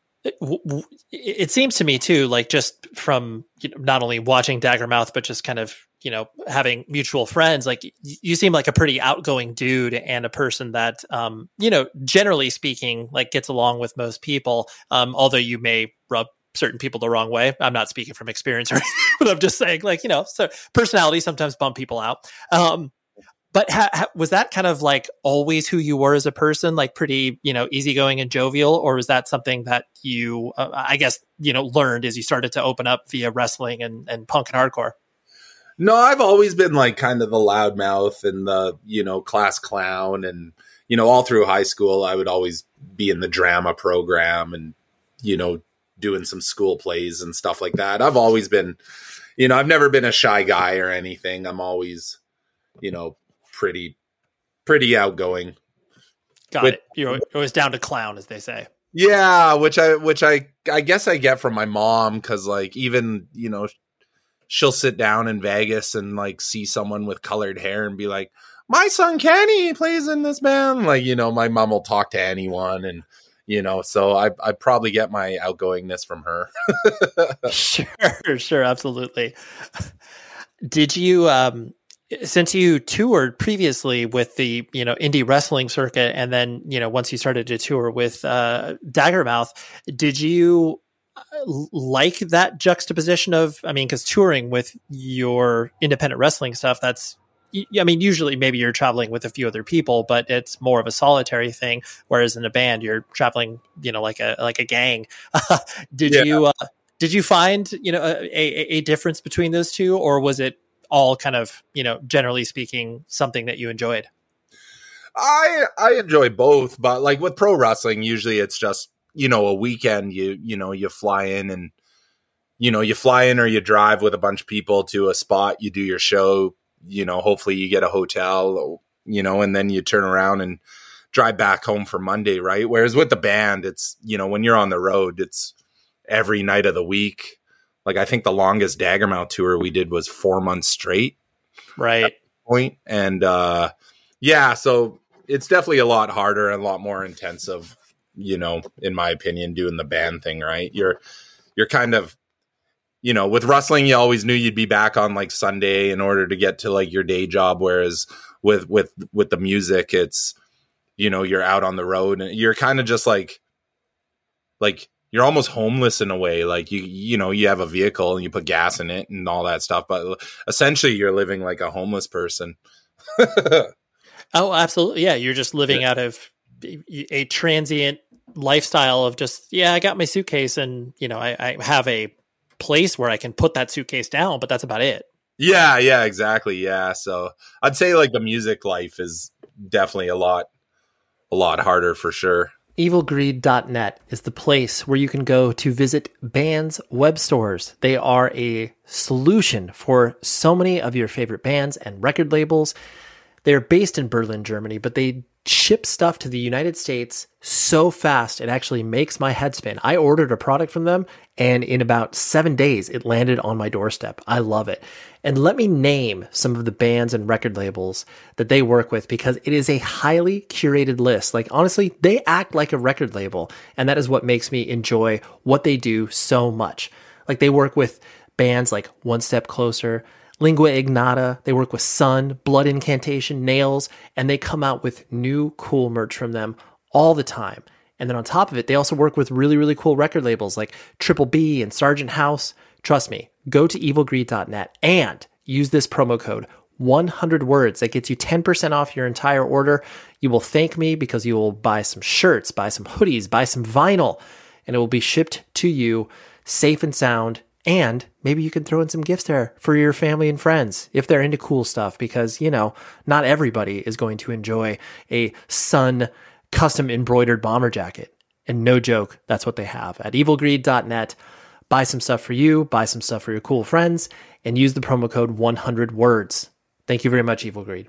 it seems to me too, like just from you know, not only watching Daggermouth, but just kind of you know having mutual friends. Like you seem like a pretty outgoing dude and a person that, um, you know, generally speaking, like gets along with most people. Um, although you may rub certain people the wrong way. I'm not speaking from experience or anything, but I'm just saying, like you know, so personality sometimes bump people out. Um, but ha- ha- was that kind of like always who you were as a person, like pretty, you know, easygoing and jovial, or was that something that you, uh, I guess, you know, learned as you started to open up via wrestling and, and punk and hardcore? No, I've always been like kind of the loudmouth and the, you know, class clown. And, you know, all through high school, I would always be in the drama program and, you know, doing some school plays and stuff like that. I've always been, you know, I've never been a shy guy or anything. I'm always, you know, pretty, pretty outgoing. Got With- it. You're always down to clown, as they say. Yeah, which I which I I guess I get from my mom cuz like even, you know, she'll sit down in Vegas and like see someone with colored hair and be like, "My son Kenny plays in this band." Like, you know, my mom will talk to anyone and you know, so I I probably get my outgoingness from her. sure, sure, absolutely. Did you um since you toured previously with the, you know, indie wrestling circuit and then, you know, once you started to tour with uh Daggermouth, did you uh, like that juxtaposition of I mean cuz touring with your independent wrestling stuff that's i mean, usually maybe you're traveling with a few other people, but it's more of a solitary thing. Whereas in a band, you're traveling, you know, like a like a gang. did Yeah. you uh, did you find you know a, a, a difference between those two, or was it all kind of you know generally speaking something that you enjoyed? I I enjoy both, but like with pro wrestling, usually it's just you know a weekend. You you know you fly in and you know you fly in or you drive with a bunch of people to a spot. You do your show. You know, hopefully you get a hotel. You know, and then you turn around and drive back home for Monday, right? Whereas with the band, it's you know when you're on the road, it's every night of the week. Like I think the longest Daggermouth tour we did was four months straight Right. point and uh yeah so it's definitely a lot harder and a lot more intensive you know in my opinion doing the band thing right you're you're kind of you know with wrestling you always knew you'd be back on like sunday in order to get to like your day job whereas with with with the music it's you know you're out on the road and you're kind of just like like you're almost homeless in a way like you you know you have a vehicle and you put gas in it and all that stuff but essentially you're living like a homeless person Oh, absolutely. Yeah, you're just living out of a transient lifestyle of just yeah, I got my suitcase and you know I, I have a place where I can put that suitcase down, but that's about it. Yeah, yeah, exactly. Yeah. So I'd say like the music life is definitely a lot a lot harder for sure. evilgreed.net is the place where you can go to visit bands web stores. They are a solution for so many of your favorite bands and record labels. They're based in Berlin, Germany, but they ship stuff to the United States so fast it actually makes my head spin. I ordered a product from them and in about 7 days it landed on my doorstep. I love it. And let me name some of the bands and record labels that they work with because it is a highly curated list. Like honestly, they act like a record label and that is what makes me enjoy what they do so much. Like they work with bands like One Step Closer, Lingua Ignota, they work with Sunn, Blood Incantation, Nails, and they come out with new cool merch from them all the time. And then on top of it, they also work with really, really cool record labels like Triple B and Sargent House. Trust me, go to evilgreed.net and use this promo code 100 words that gets you 10% off your entire order. You will thank me because you will buy some shirts, buy some hoodies, buy some vinyl, and it will be shipped to you safe and sound. And maybe you can throw in some gifts there for your family and friends if they're into cool stuff, because, you know, not everybody is going to enjoy a Sunn custom embroidered bomber jacket. And no joke, that's what they have at evilgreed.net. Buy some stuff for you, buy some stuff for your cool friends, and use the promo code 100 words. Thank you very much, Evil Greed.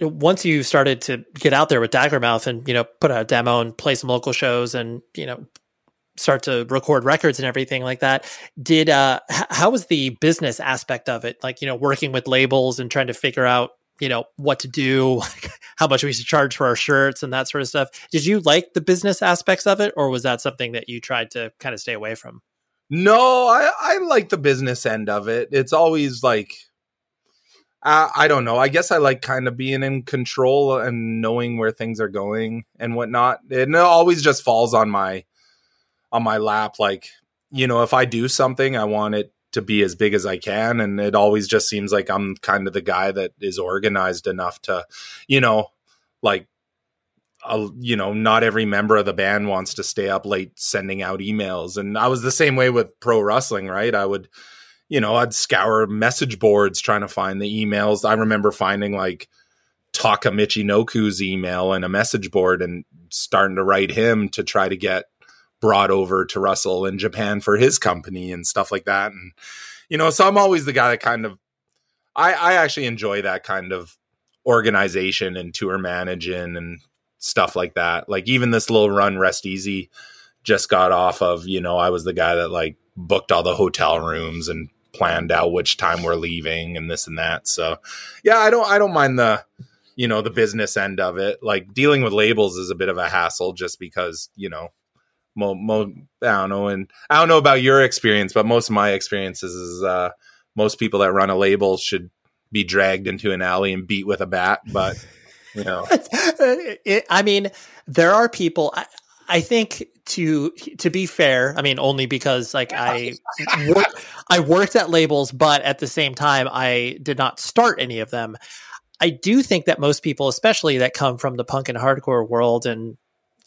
Once you started to get out there with Daggermouth and you know put out a demo and play some local shows and you know start to record records and everything like that did uh h- how was the business aspect of it? Like you know working with labels and trying to figure out you know what to do how much we should charge for our shirts and that sort of stuff. Did you like the business aspects of it or was that something that you tried to kind of stay away from? No, I I like the business end of it. It's always like uh, I don't know. I guess I like kind of being in control and knowing where things are going and whatnot. And it always just falls on my on my lap. Like you know, if I do something, I want it to be as big as I can, and it always just seems like I'm kind of the guy that is organized enough to, you know, like uh, you know, not every member of the band wants to stay up late sending out emails. And I was the same way with pro wrestling, right? I would, you know, I'd scour message boards trying to find the emails. I remember finding like Taka Michinoku's email in a message board and starting to write him to try to get brought over to Russell in Japan for his company and stuff like that. And, you know, so I'm always the guy that kind of, I, I actually enjoy that kind of organization and tour managing and stuff like that. Like even this little run, Rest Easy, just got off of. You know, I was the guy that like booked all the hotel rooms and planned out which time we're leaving and this and that. So, yeah, I don't I don't mind the you know the business end of it. Like dealing with labels is a bit of a hassle just because you know. Mo, mo, I don't know, and I don't know about your experience, but most of my experiences is uh, most people that run a label should be dragged into an alley and beat with a bat. But you know, it, I mean, there are people. I think to to be fair, I mean, only because like I work, I worked at labels, but at the same time, I did not start any of them. I do think that most people, especially that come from the punk and hardcore world, and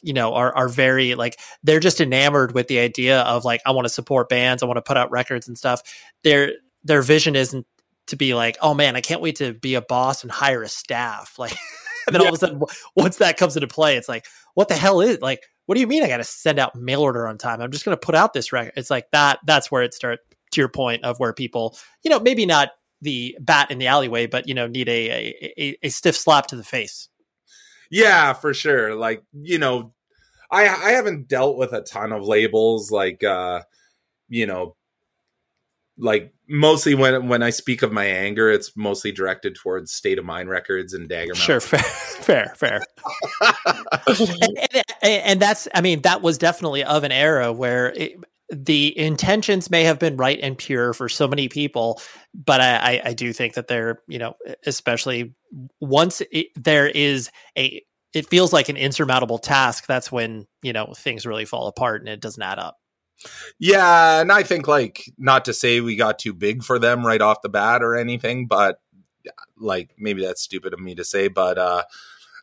you know, are are very like they're just enamored with the idea of like I want to support bands, I want to put out records and stuff. Their their vision isn't to be like, oh man, I can't wait to be a boss and hire a staff. Like, and then all of a sudden, once that comes into play, it's like, what the hell is like? What do you mean I got to send out mail order on time? I'm just going to put out this record. It's like that. That's where it starts. To your point of where people, you know, maybe not the bat in the alleyway, but you know, need a, a, a stiff slap to the face. Yeah, for sure. Like, you know, I I haven't dealt with a ton of labels like uh, you know, like mostly when when I speak of my anger, it's mostly directed towards State of Mind Records and Dagger. Sure, fair, fair, fair. and, and, and, that's, I mean, that was definitely of an era where it, the intentions may have been right and pure for so many people, but I, I, I do think that they're, you know, especially once it, there is a, it feels like an insurmountable task. That's when you know things really fall apart and it doesn't add up. Yeah, and I think like not to say we got too big for them right off the bat or anything, but like maybe that's stupid of me to say, but uh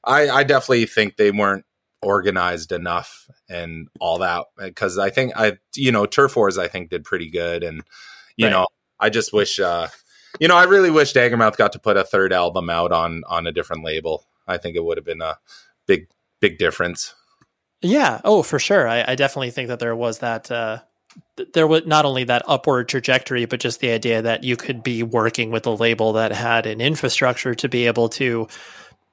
I I definitely think they weren't organized enough and all that because I think I you know Turf Wars I think did pretty good and you Right. know I just wish uh you know I really wish Daggermouth got to put a third album out on on a different label. I think it would have been a big big difference. Yeah. Oh, for sure. I, I definitely think that there was that uh, there was not only that upward trajectory, but just the idea that you could be working with a label that had an infrastructure to be able to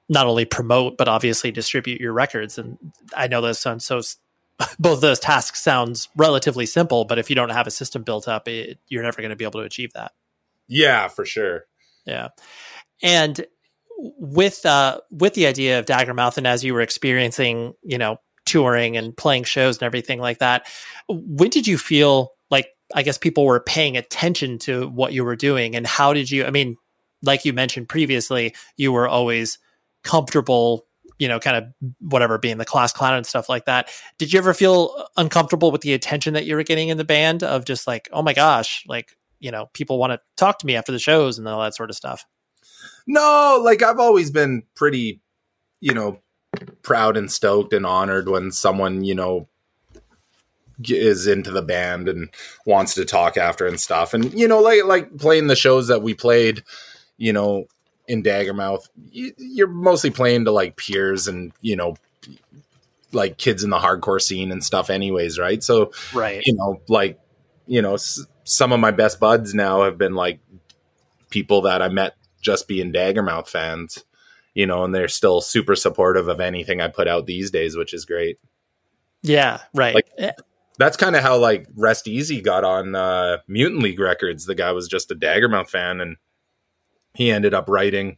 not only promote but obviously distribute your records. And I know those sound so. Both those tasks sounds relatively simple, but if you don't have a system built up, it, you're never going to be able to achieve that. Yeah, for sure. Yeah, and with uh with the idea of Daggermouth, and as you were experiencing, you know, touring and playing shows and everything like that, when did you feel like I guess people were paying attention to what you were doing, and how did you? I mean, like you mentioned previously, you were always comfortable you know, kind of whatever being the class clown and stuff like that. Did you ever feel uncomfortable with the attention that you were getting in the band of just like, oh my gosh, like, you know, people want to talk to me after the shows and all that sort of stuff? No, like I've always been pretty, you know, proud and stoked and honored when someone, you know, is into the band and wants to talk after and stuff. And you know, like like playing the shows that we played, you know, in Daggermouth, you're mostly playing to like peers and you know, like kids in the hardcore scene and stuff, anyways, right? So, right, you know, like you know, s- some of my best buds now have been like people that I met just being Daggermouth fans, you know, and they're still super supportive of anything I put out these days, which is great. Yeah, right. Like, that's kind of how like Rest Easy got on uh, Mutant League Records. The guy was just a Daggermouth fan, and he ended up writing,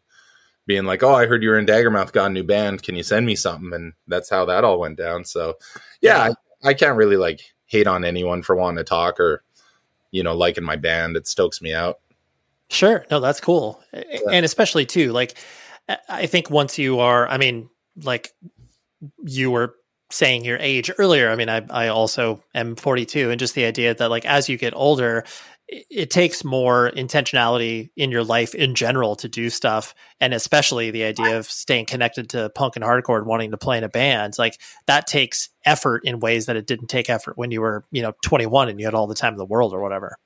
being like, "Oh, I heard you were in Daggermouth, got a new band. Can you send me something?" And that's how that all went down. So, yeah, yeah. I, I can't really like hate on anyone for wanting to talk or you know liking my band. It stokes me out. Sure. No, that's cool. Yeah. And especially too, like I think once you are, I mean, like you were saying your age earlier. I mean, I I also am 42 and just the idea that like as you get older, it, takes more intentionality in your life in general to do stuff and especially the idea of staying connected to punk and hardcore and wanting to play in a band. Like that takes effort in ways that it didn't take effort when you were, you know, 21 and you had all the time in the world or whatever.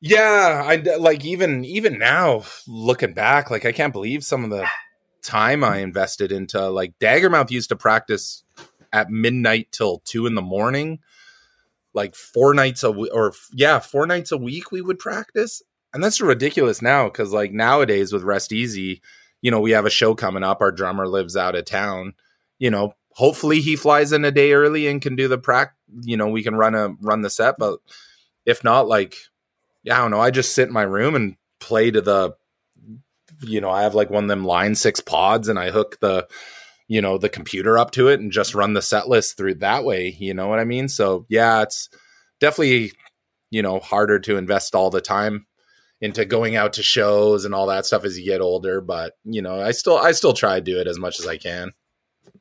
Yeah, I like even even now looking back, like I can't believe some of the time I invested into like Daggermouth used to practice at midnight till two in the morning, like four nights a week, or yeah, four nights a week we would practice, and that's ridiculous now because like nowadays with Rest Easy, you know, we have a show coming up. Our drummer lives out of town, you know. Hopefully he flies in a day early and can do the prac. You know, we can run a run the set, but if not, like I don't know. I just sit in my room and play to the, you know, I have like one of them line six pods and I hook the, you know, the computer up to it and just run the set list through that way. You know what I mean? So yeah, it's definitely, you know, harder to invest all the time into going out to shows and all that stuff as you get older. But, you know, I still, I still try to do it as much as I can.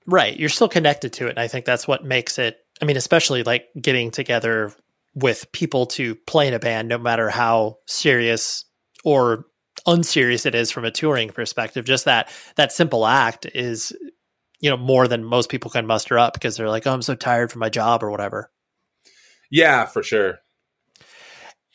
Right. You're still connected to it. And I think that's what makes it, I mean, especially like getting together with people to play in a band, no matter how serious or unserious it is from a touring perspective. Just that that simple act is, you know, more than most people can muster up because they're like, "Oh, I'm so tired from my job" or whatever. Yeah, for sure.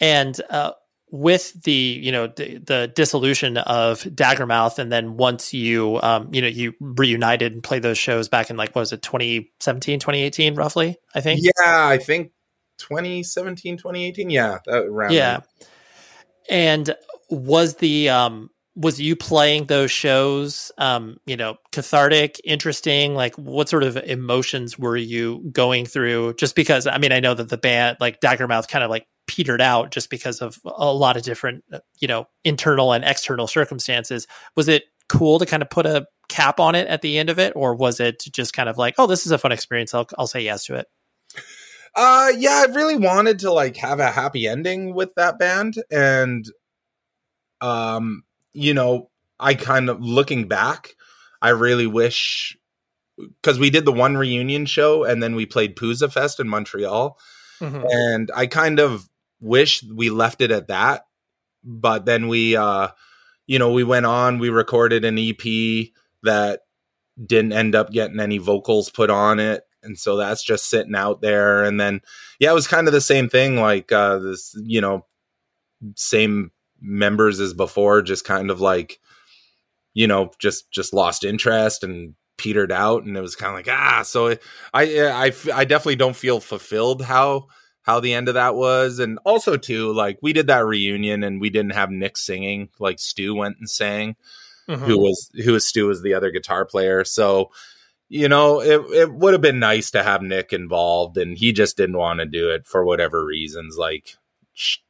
And uh, with the you know the, the, dissolution of Daggermouth, and then once you um, you know you reunited and played those shows back in like what was it 2017 2018 roughly I think yeah I think 2017 2018 yeah around yeah. there. and was the um was you playing those shows um you know cathartic interesting? Like what sort of emotions were you going through? Just because i mean i know that the band like daggermouth kind of like petered out just because of a lot of different you know internal and external circumstances. Was it cool to kind of put a cap on it at the end of it or was it just kind of like oh this is a fun experience. I'll, I'll say yes to it uh yeah, I really wanted to like have a happy ending with that band and um you know, I kind of looking back, I really wish cuz we did the one reunion show and then we played Pouzza Fest in Montreal. Mm-hmm. And I kind of wish we left it at that. But then we uh you know, we went on, we recorded an EP that didn't end up getting any vocals put on it and so that's just sitting out there and then yeah it was kind of the same thing like uh this you know same members as before just kind of like you know just just lost interest and petered out and it was kind of like ah so I, I i i definitely don't feel fulfilled how how the end of that was. And also too, like we did that reunion and we didn't have Nick singing, like Stu went and sang, mm-hmm. who was who was Stu was the other guitar player. So, you know, it it would have been nice to have Nick involved and he just didn't want to do it for whatever reasons. Like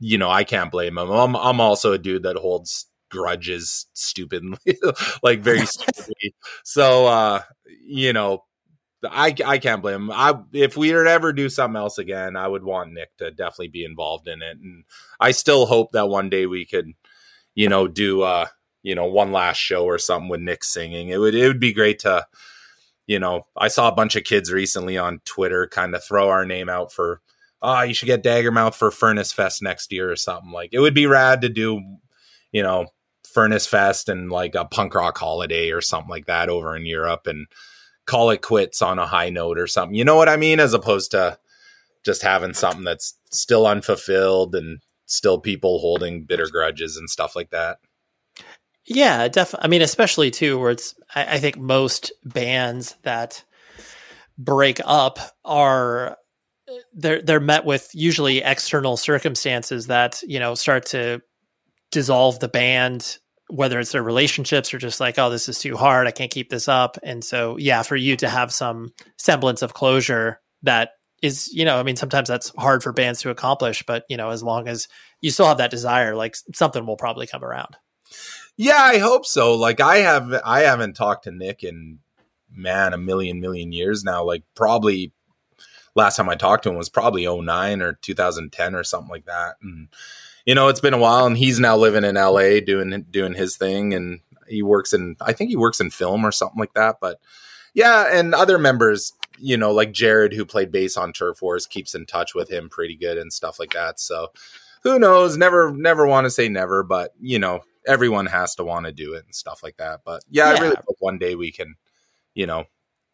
you know, I can't blame him. I'm I'm also a dude that holds grudges stupidly, like very stupidly. So uh, you know, I I can't blame him. I if we were to ever do something else again, I would want Nick to definitely be involved in it, and I still hope that one day we could, you know, do uh, you know, one last show or something with Nick singing. It would it would be great to, you know, I saw a bunch of kids recently on Twitter kind of throw our name out for, oh, you should get Daggermouth for Furnace Fest next year or something. Like it would be rad to do, you know, Furnace Fest and like a punk rock holiday or something like that over in Europe and call it quits on a high note or something. You know what I mean? As opposed to just having something that's still unfulfilled and still people holding bitter grudges and stuff like that. Yeah, definitely. I mean, especially too, where it's, I, I think most bands that break up are they're they're met with usually external circumstances that you know start to dissolve the band whether it's their relationships or just like, oh, this is too hard. I can't keep this up. And so, yeah, for you to have some semblance of closure that is, you know, I mean, sometimes that's hard for bands to accomplish, but, you know, as long as you still have that desire, like something will probably come around. Yeah, I hope so. Like I have, I haven't talked to Nick in, man, a million, million years now. Like probably last time I talked to him was probably 09 or 2010 or something like that. And, you know, it's been a while, and he's now living in LA doing doing his thing, and he works in I think he works in film or something like that. But yeah, and other members, you know, like Jared who played bass on Turf Wars, keeps in touch with him pretty good and stuff like that. So who knows? Never never want to say never, but you know, everyone has to want to do it and stuff like that. But yeah, yeah. I really hope one day we can, you know,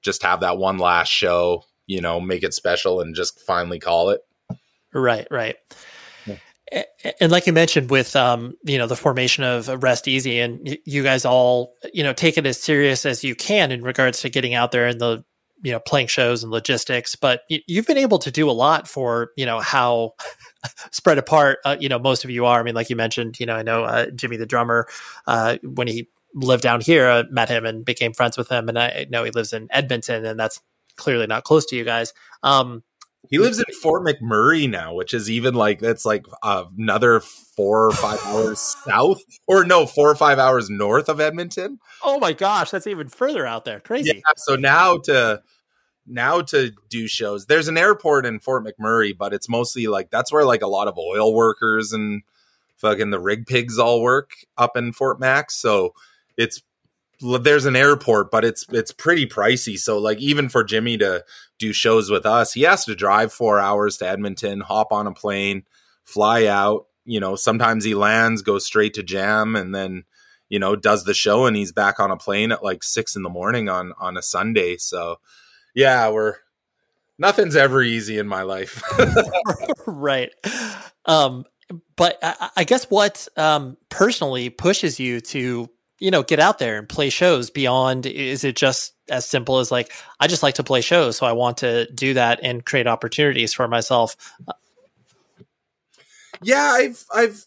just have that one last show, you know, make it special and just finally call it. Right, right and like you mentioned with um, you know the formation of rest easy and you guys all you know take it as serious as you can in regards to getting out there and the you know playing shows and logistics but you've been able to do a lot for you know how spread apart uh, you know most of you are i mean like you mentioned you know i know uh, jimmy the drummer uh, when he lived down here uh, met him and became friends with him and i know he lives in edmonton and that's clearly not close to you guys um, he lives in Fort McMurray now, which is even like that's like another four or five hours south, or no, four or five hours north of Edmonton. Oh my gosh, that's even further out there. Crazy. Yeah, so now to now to do shows, there's an airport in Fort McMurray, but it's mostly like that's where like a lot of oil workers and fucking the rig pigs all work up in Fort Mac. So it's there's an airport, but it's it's pretty pricey. So like even for Jimmy to do shows with us, he has to drive four hours to Edmonton, hop on a plane, fly out. You know, sometimes he lands, goes straight to jam, and then you know does the show, and he's back on a plane at like six in the morning on on a Sunday. So yeah, we're nothing's ever easy in my life. right. Um, but I, I guess what um, personally pushes you to you know, get out there and play shows beyond is it just as simple as like I just like to play shows, so I want to do that and create opportunities for myself. Yeah, I've I've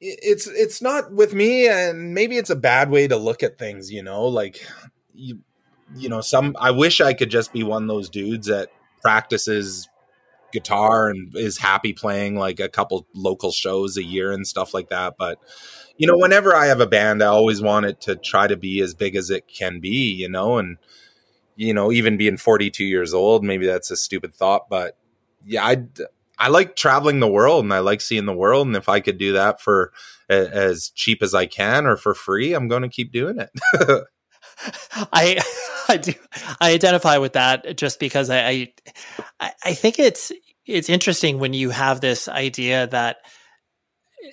it's it's not with me and maybe it's a bad way to look at things, you know, like you you know, some I wish I could just be one of those dudes that practices guitar and is happy playing like a couple local shows a year and stuff like that, but you know, whenever I have a band, I always want it to try to be as big as it can be, you know, and you know, even being 42 years old, maybe that's a stupid thought, but yeah, I I like traveling the world and I like seeing the world, and if I could do that for a, as cheap as I can or for free, I'm going to keep doing it. I I do I identify with that just because I, I I think it's it's interesting when you have this idea that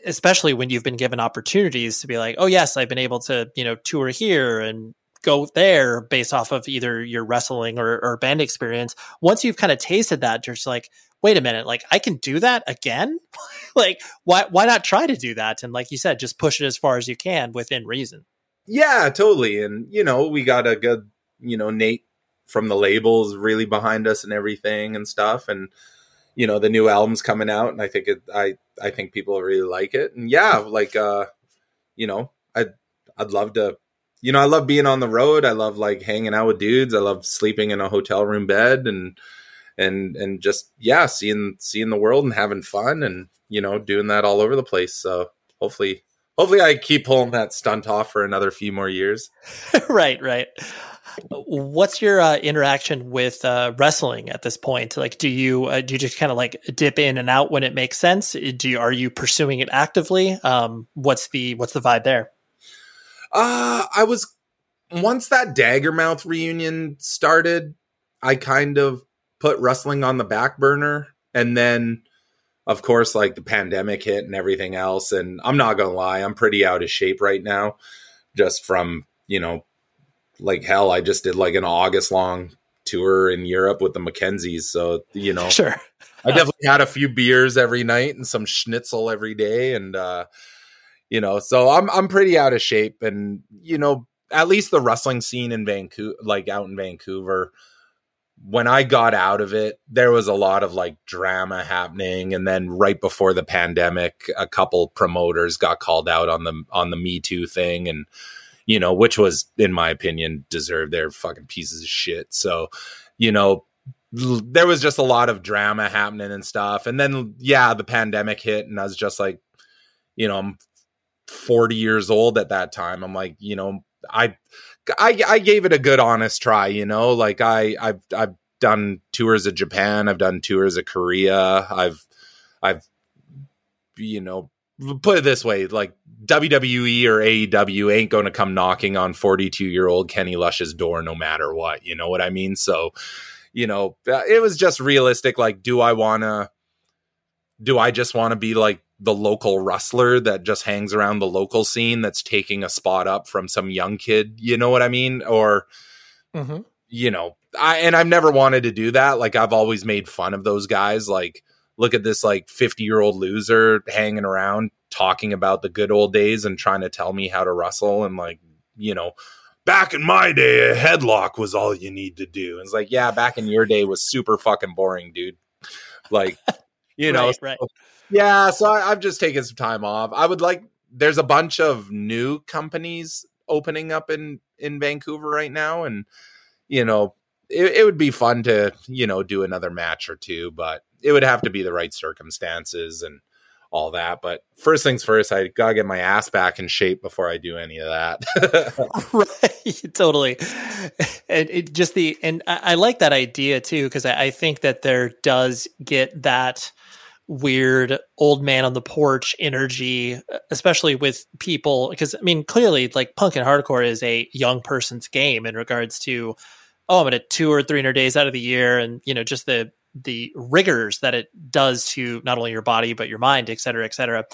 especially when you've been given opportunities to be like, oh yes, I've been able to you know tour here and go there based off of either your wrestling or, or band experience. Once you've kind of tasted that, just like, wait a minute, like I can do that again. like why why not try to do that? And like you said, just push it as far as you can within reason. Yeah, totally. And you know, we got a good, you know, Nate from the labels really behind us and everything and stuff. And you know the new album's coming out, and I think it, I I think people really like it, and yeah, like uh, you know, I'd I'd love to. You know, I love being on the road. I love like hanging out with dudes. I love sleeping in a hotel room bed and and and just yeah, seeing seeing the world and having fun and you know doing that all over the place. So hopefully hopefully I keep pulling that stunt off for another few more years. right, right. What's your uh, interaction with uh, wrestling at this point? Like, do you uh, do you just kind of like dip in and out when it makes sense? Do you, are you pursuing it actively? Um, what's the what's the vibe there? Uh, I was once that Daggermouth reunion started, I kind of put wrestling on the back burner, and then of course, like the pandemic hit and everything else. And I'm not gonna lie, I'm pretty out of shape right now, just from you know like hell. I just did like an August long tour in Europe with the McKenzies. So, you know, sure. I definitely had a few beers every night and some schnitzel every day. And, uh, you know, so I'm, I'm pretty out of shape and, you know, at least the wrestling scene in Vancouver, like out in Vancouver, when I got out of it, there was a lot of like drama happening. And then right before the pandemic, a couple promoters got called out on the, on the Me Too thing. And, you know, which was, in my opinion, deserved. They're fucking pieces of shit. So, you know, there was just a lot of drama happening and stuff. And then, yeah, the pandemic hit, and I was just like, you know, I'm 40 years old at that time. I'm like, you know, I, I, I gave it a good, honest try. You know, like I, I've, I've done tours of Japan. I've done tours of Korea. I've, I've, you know, put it this way like WWE or AEW ain't going to come knocking on 42 year old Kenny Lush's door no matter what. You know what I mean? So, you know, uh, it was just realistic. Like, do I want to, do I just want to be like the local wrestler that just hangs around the local scene that's taking a spot up from some young kid? You know what I mean? Or, mm-hmm. you know, I, and I've never wanted to do that. Like, I've always made fun of those guys. Like, look at this like 50 year old loser hanging around talking about the good old days and trying to tell me how to wrestle and like you know back in my day a headlock was all you need to do. And it's like yeah back in your day was super fucking boring dude. Like you know right, right. So, yeah so I, i've just taken some time off. I would like there's a bunch of new companies opening up in in vancouver right now and you know it, it would be fun to you know do another match or two but it would have to be the right circumstances and all that. But first things first, I gotta get my ass back in shape before I do any of that. right, totally. And it just the and I, I like that idea too because I, I think that there does get that weird old man on the porch energy, uh, especially with people. Because I mean, clearly, like punk and hardcore is a young person's game in regards to. Oh, I'm at two or three hundred days out of the year, and you know, just the the rigors that it does to not only your body but your mind, et cetera, et cetera.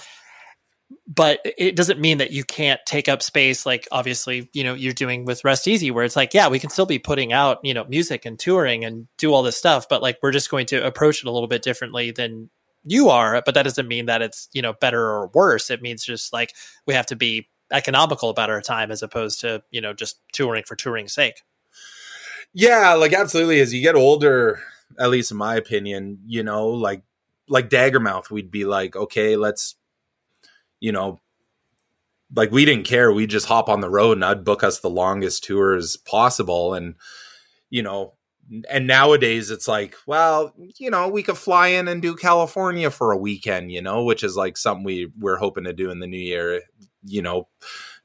But it doesn't mean that you can't take up space like obviously, you know, you're doing with Rest Easy, where it's like, yeah, we can still be putting out, you know, music and touring and do all this stuff, but like we're just going to approach it a little bit differently than you are. But that doesn't mean that it's, you know, better or worse. It means just like we have to be economical about our time as opposed to, you know, just touring for touring's sake. Yeah, like absolutely. As you get older, at least in my opinion, you know, like like Daggermouth, we'd be like, okay, let's, you know, like we didn't care. We just hop on the road and I'd book us the longest tours possible. And, you know, and nowadays it's like, well, you know, we could fly in and do California for a weekend, you know, which is like something we we're hoping to do in the new year, you know,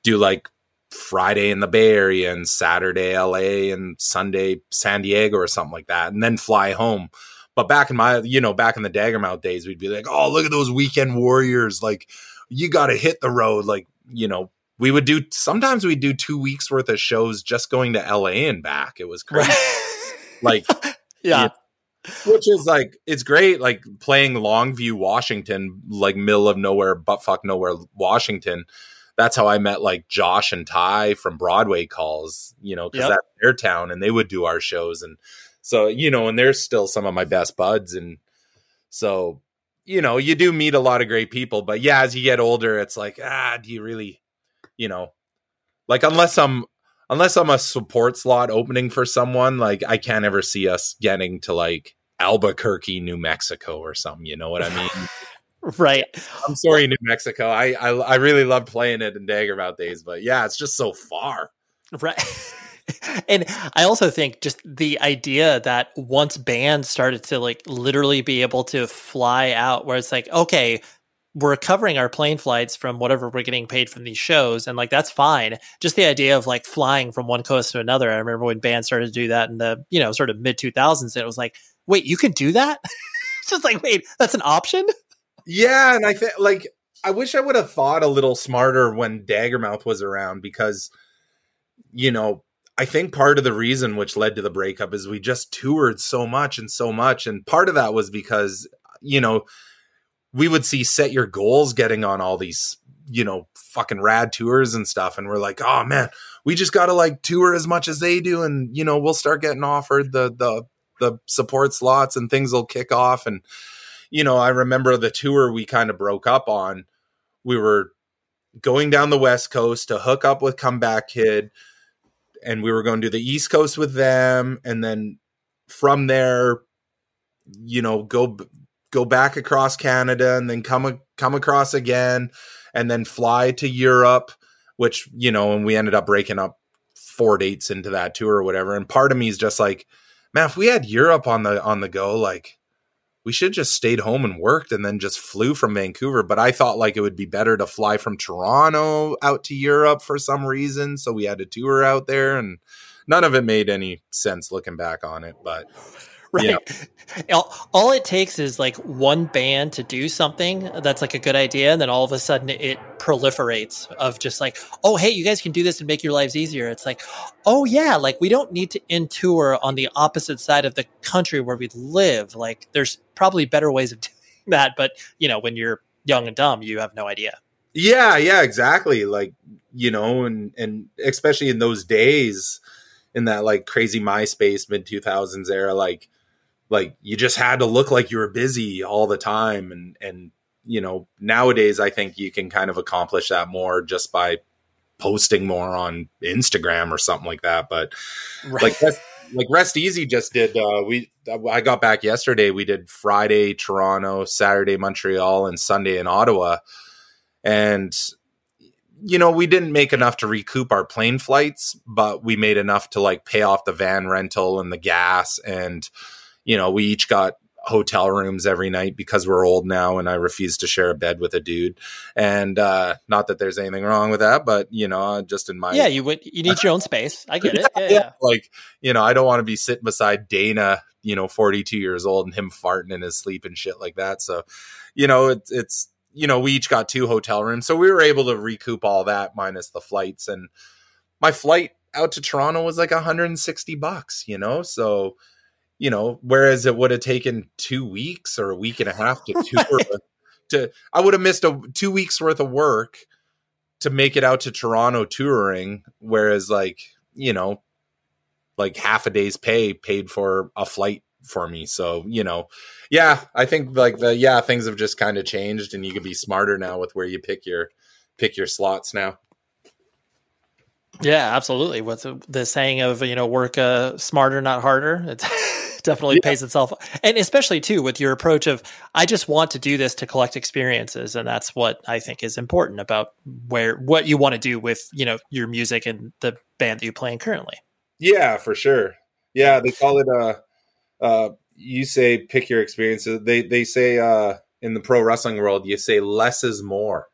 do like Friday in the Bay Area and Saturday LA and Sunday San Diego or something like that, and then fly home. But back in my, you know, back in the Daggermouth days, we'd be like, oh, look at those weekend warriors. Like, you got to hit the road. Like, you know, we would do, sometimes we'd do two weeks worth of shows just going to LA and back. It was crazy. like, yeah. which is like, it's great. Like playing Longview, Washington, like middle of nowhere, butt fuck nowhere, Washington that's how I met like Josh and Ty from Broadway calls, you know, because yep. that's their town and they would do our shows. And so, you know, and they're still some of my best buds. And so, you know, you do meet a lot of great people. But yeah, as you get older, it's like, ah, do you really, you know, like unless I'm, unless I'm a support slot opening for someone, like I can't ever see us getting to like Albuquerque, New Mexico or something. You know what I mean? right. I'm sorry, New Mexico. I, I I really loved playing it in Daggermouth days, but yeah, it's just so far. Right. and I also think just the idea that once bands started to like literally be able to fly out, where it's like, okay, we're covering our plane flights from whatever we're getting paid from these shows, and like that's fine. Just the idea of like flying from one coast to another. I remember when bands started to do that in the you know sort of mid two thousands, and it was like, wait, you can do that? it's just like, wait, that's an option. Yeah, and I think like I wish I would have thought a little smarter when Daggermouth was around because you know I think part of the reason which led to the breakup is we just toured so much and so much. And part of that was because, you know, we would see set your goals getting on all these, you know, fucking rad tours and stuff. And we're like, oh man, we just gotta like tour as much as they do, and you know, we'll start getting offered the the the support slots and things will kick off. And, you know, I remember the tour we kind of broke up on. We were going down the west coast to hook up with comeback kid and we were going to do the East Coast with them, and then from there, you know, go go back across Canada, and then come come across again, and then fly to Europe. Which you know, and we ended up breaking up four dates into that tour or whatever. And part of me is just like, man, if we had Europe on the on the go, like we should just stayed home and worked and then just flew from Vancouver. But I thought like it would be better to fly from Toronto out to Europe for some reason. So we had a tour out there and none of it made any sense looking back on it. But right. All, all it takes is like one band to do something that's like a good idea, and then all of a sudden it proliferates of just like, oh hey, you guys can do this and make your lives easier. It's like, oh yeah, like we don't need to in tour on the opposite side of the country where we live. Like there's probably better ways of doing that, but you know, when you're young and dumb, you have no idea. Yeah, yeah, exactly. Like, you know, and and especially in those days in that like crazy MySpace mid 2000s era like like you just had to look like you were busy all the time. And and you know nowadays i think you can kind of accomplish that more just by posting more on instagram or something like that. But right. like rest, like rest easy just did uh we i got back yesterday. We did friday toronto saturday montreal and sunday in ottawa. And you know we didn't make enough to recoup our plane flights but we made enough to like pay off the van rental and the gas and you know, we each got hotel rooms every night because we're old now and I refuse to share a bed with a dude. And uh not that there's anything wrong with that, but you know, just in my Yeah, you would you need your own space. I get it. Yeah, yeah. Like, you know, I don't want to be sitting beside Dana, you know, 42 years old and him farting in his sleep and shit like that. So, you know, it's it's you know, we each got two hotel rooms. So we were able to recoup all that minus the flights and my flight out to Toronto was like 160 bucks, you know? So you know, whereas it would have taken two weeks or a week and a half to tour to I would have missed a two weeks worth of work to make it out to Toronto touring, whereas like, you know, like half a day's pay paid for a flight for me. So, you know, yeah, I think like the yeah, things have just kind of changed and you can be smarter now with where you pick your pick your slots now. Yeah, absolutely. What's the saying of, you know, work uh, smarter, not harder? It's definitely yeah. pays itself. And especially too with your approach of I just want to do this to collect experiences and that's what I think is important about where what you want to do with, you know, your music and the band that you play in currently. Yeah, for sure. Yeah, they call it uh uh you say pick your experiences. They they say uh in the pro wrestling world you say less is more.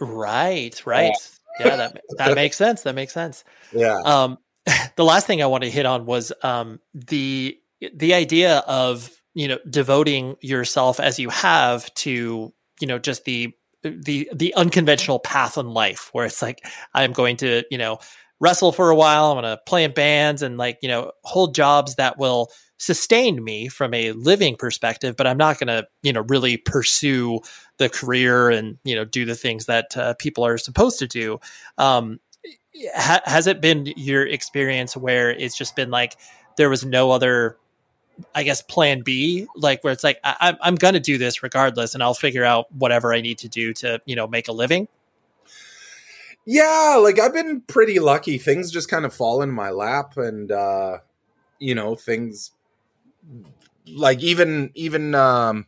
Right, right. Yeah, yeah that that makes sense. That makes sense. Yeah. Um the last thing I want to hit on was um, the the idea of you know devoting yourself as you have to you know just the the the unconventional path in life where it's like i'm going to you know wrestle for a while i'm going to play in bands and like you know hold jobs that will sustain me from a living perspective but i'm not going to you know really pursue the career and you know do the things that uh, people are supposed to do. Um, ha- has it been your experience where it's just been like there was no other I guess plan B, like where it's like I, I'm to do this regardless, and I'll figure out whatever I need to do to you know make a living. Yeah, like I've been pretty lucky. Things just kind of fall in my lap, and uh, you know things like even even um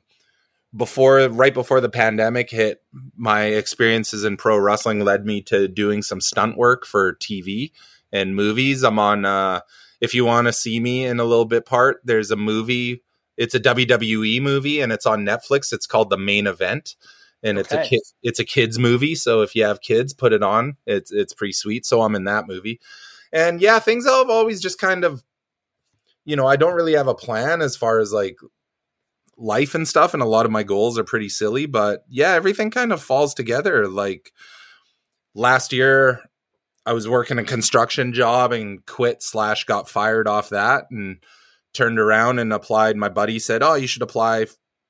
before right before the pandemic hit my experiences in pro wrestling led me to doing some stunt work for tv and movies i'm on uh if you want to see me in a little bit part there's a movie it's a wwe movie and it's on netflix. It's called the main event and it's a kid it's a kids movie. So if you have kids put it on. It's it's pretty sweet. So i'm in that movie. And yeah things I've always just kind of you know i don't really have a plan as far as like life and stuff and a lot of my goals are pretty silly but yeah everything kind of falls together. Like last year i was working a construction job and quit slash got fired off that and turned around and applied. My buddy said oh you should apply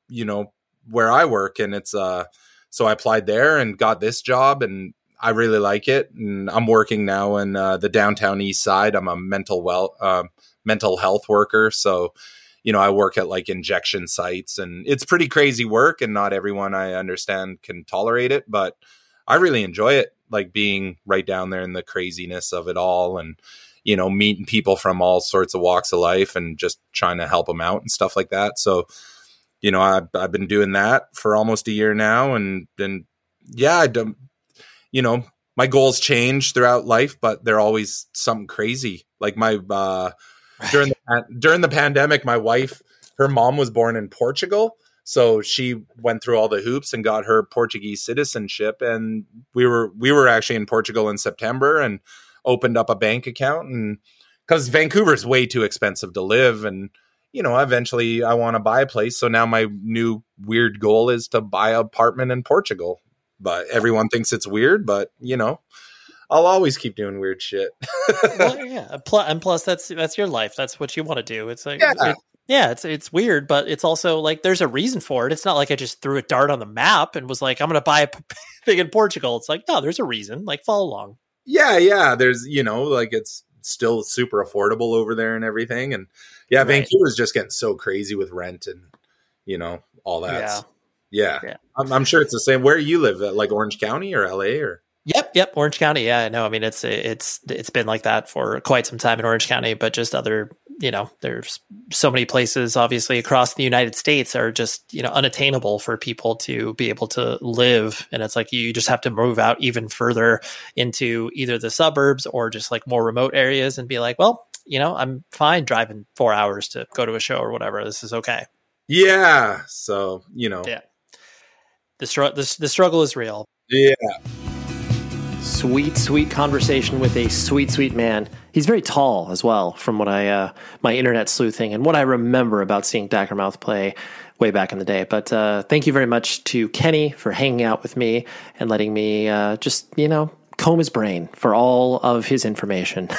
you know where i work. And it's uh so i applied there and got this job and i really like it. And i'm working now in uh, the downtown east side. I'm a mental well uh, mental health worker. So you know, I work at like injection sites and it's pretty crazy work and not everyone I understand can tolerate it, but I really enjoy it like being right down there in the craziness of it all and you know, meeting people from all sorts of walks of life and just trying to help them out and stuff like that. So, you know, I've, I've been doing that for almost a year now and then yeah, I don't, you know, my goals change throughout life, but they're always something crazy. Like my uh during the during the pandemic, my wife, her mom was born in Portugal, so she went through all the hoops and got her Portuguese citizenship. And we were we were actually in Portugal in September and opened up a bank account, and because Vancouver's way too expensive to live, and you know, eventually I want to buy a place. So now my new weird goal is to buy an apartment in Portugal. But everyone thinks it's weird, but you know, I'll always keep doing weird shit. well, yeah. Plus, and plus, that's that's your life. That's what you want to do. It's like, Yeah. it- yeah, it's it's weird, but it's also like there's a reason for it. It's not like I just threw a dart on the map and was like, I'm going to buy a thing in Portugal. It's like, no, there's a reason. Like, follow along. yeah yeah there's you know like it's still super affordable over there and everything and yeah Right. vancouver's just getting so crazy with rent and you know all that Yeah. yeah, Yeah. I'm, I'm sure it's the same where you live like orange county or la or Yep, yep. Orange County. Yeah, I know. I mean, it's it's it's been like that for quite some time in Orange County, but just other, you know, there's so many places, obviously, across the United States are just you know unattainable for people to be able to live, and it's like you just have to move out even further into either the suburbs or just like more remote areas, and be like, well, you know, I'm fine driving four hours to go to a show or whatever. This is okay. yeah so you know Yeah. The str- the, the struggle is real. yeah sweet, sweet conversation with a sweet, sweet man. He's very tall as well, from what I uh, my internet sleuthing and what I remember about seeing Daggermouth play way back in the day. But uh, thank you very much to Kenny for hanging out with me and letting me uh, just you know comb his brain for all of his information.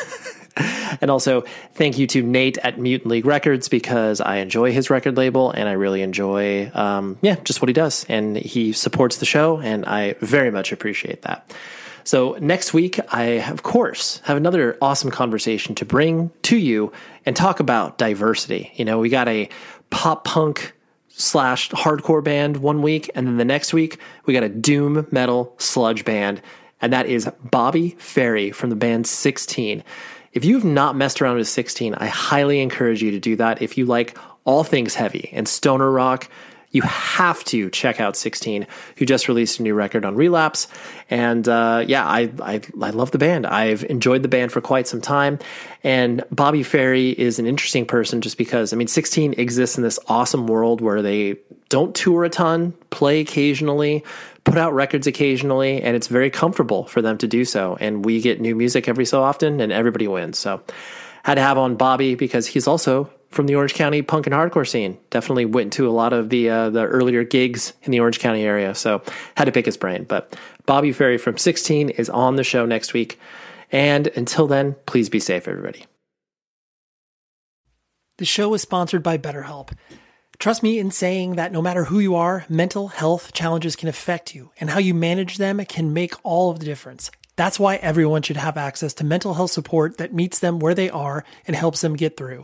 And also, thank you to Nate at Mutant League Records because I enjoy his record label and I really enjoy, um, yeah, just what he does. And he supports the show, and I very much appreciate that. So, next week, I, of course, have another awesome conversation to bring to you and talk about diversity. You know, we got a pop punk slash hardcore band one week, and then the next week, we got a doom metal sludge band, and that is Bobby Ferry from the band 16. If you've not messed around with 16, I highly encourage you to do that. If you like all things heavy and stoner rock, you have to check out 16, who just released a new record on Relapse. And uh, yeah, I, I I love the band. I've enjoyed the band for quite some time. And Bobby Ferry is an interesting person just because I mean, 16 exists in this awesome world where they don't tour a ton, play occasionally, put out records occasionally, and it's very comfortable for them to do so. And we get new music every so often, and everybody wins. So had to have on Bobby because he's also from the Orange County punk and hardcore scene. Definitely went to a lot of the uh, the earlier gigs in the Orange County area, so had to pick his brain. But Bobby Ferry from 16 is on the show next week. And until then, please be safe, everybody. The show is sponsored by BetterHelp. Trust me in saying that no matter who you are, mental health challenges can affect you, and how you manage them can make all of the difference. That's why everyone should have access to mental health support that meets them where they are and helps them get through.